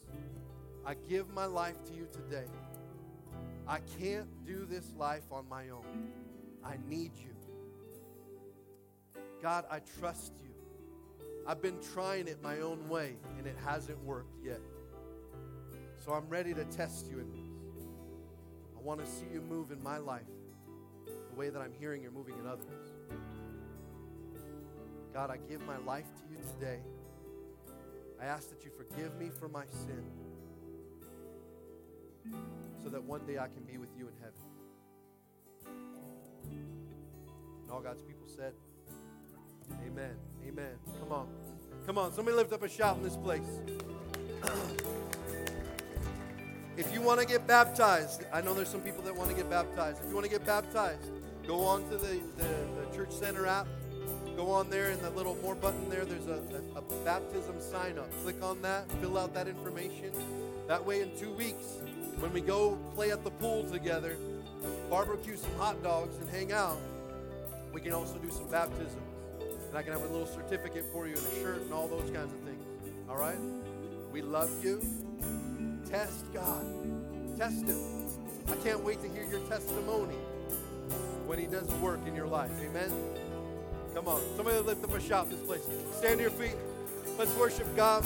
I give my life to you today. I can't do this life on my own. I need you. God, I trust you. I've been trying it my own way and it hasn't worked yet. So I'm ready to test you in this. I want to see you move in my life the way that I'm hearing you're moving in others. God, I give my life to you today. I ask that you forgive me for my sin so that one day I can be with you in heaven. And all God's people said, Amen. Amen. Come on. Come on. Somebody lift up a shout in this place. if you want to get baptized, I know there's some people that want to get baptized. If you want to get baptized, go on to the, the, the Church Center app. Go on there in the little more button there. There's a, a, a baptism sign up. Click on that, fill out that information. That way, in two weeks, when we go play at the pool together, barbecue some hot dogs, and hang out, we can also do some baptisms. And I can have a little certificate for you and a shirt and all those kinds of things. All right? We love you. Test God. Test Him. I can't wait to hear your testimony when He does work in your life. Amen? Come on. Somebody lift up a shout in this place. Stand to your feet. Let's worship God.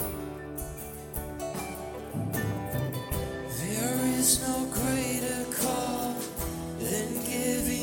There is no greater call than giving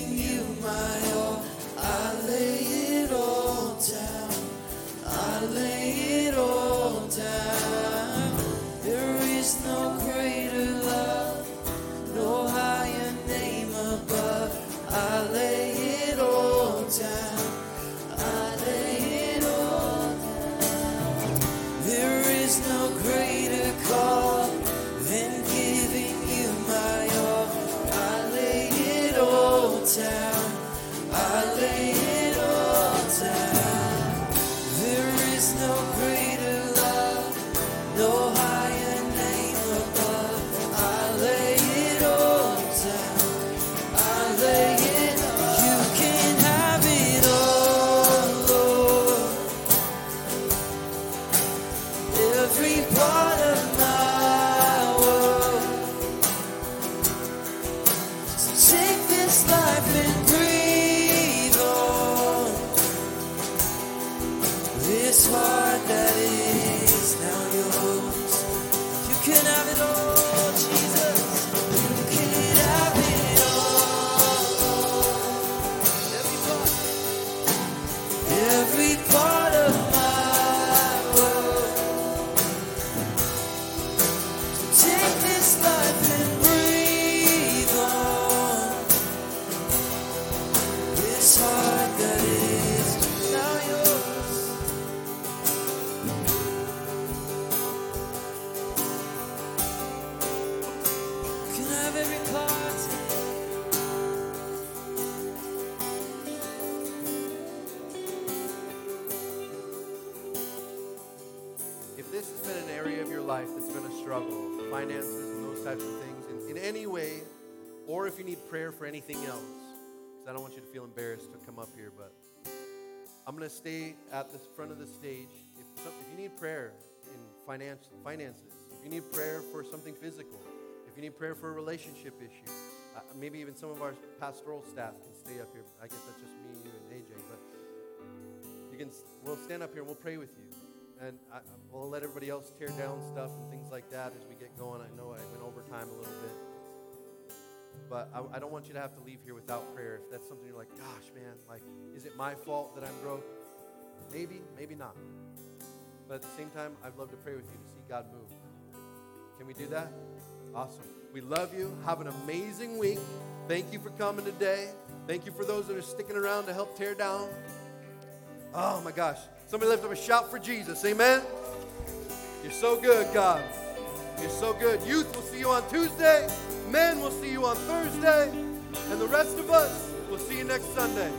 to stay at the front of the stage. If, some- if you need prayer in finance, finances, if you need prayer for something physical, if you need prayer for a relationship issue, uh, maybe even some of our pastoral staff can stay up here. I guess that's just me, you, and AJ, but you can we'll stand up here and we'll pray with you and I, we'll let everybody else tear down stuff and things like that as we get going i know i went over time a little bit but I, I don't want you to have to leave here without prayer if that's something you're like gosh man like is it my fault that i'm broke maybe maybe not but at the same time i'd love to pray with you to see god move can we do that awesome we love you have an amazing week thank you for coming today thank you for those that are sticking around to help tear down Oh my gosh. Somebody lift up a shout for Jesus. Amen. You're so good, God. You're so good. Youth, we'll see you on Tuesday. Men, we'll see you on Thursday. And the rest of us, we'll see you next Sunday.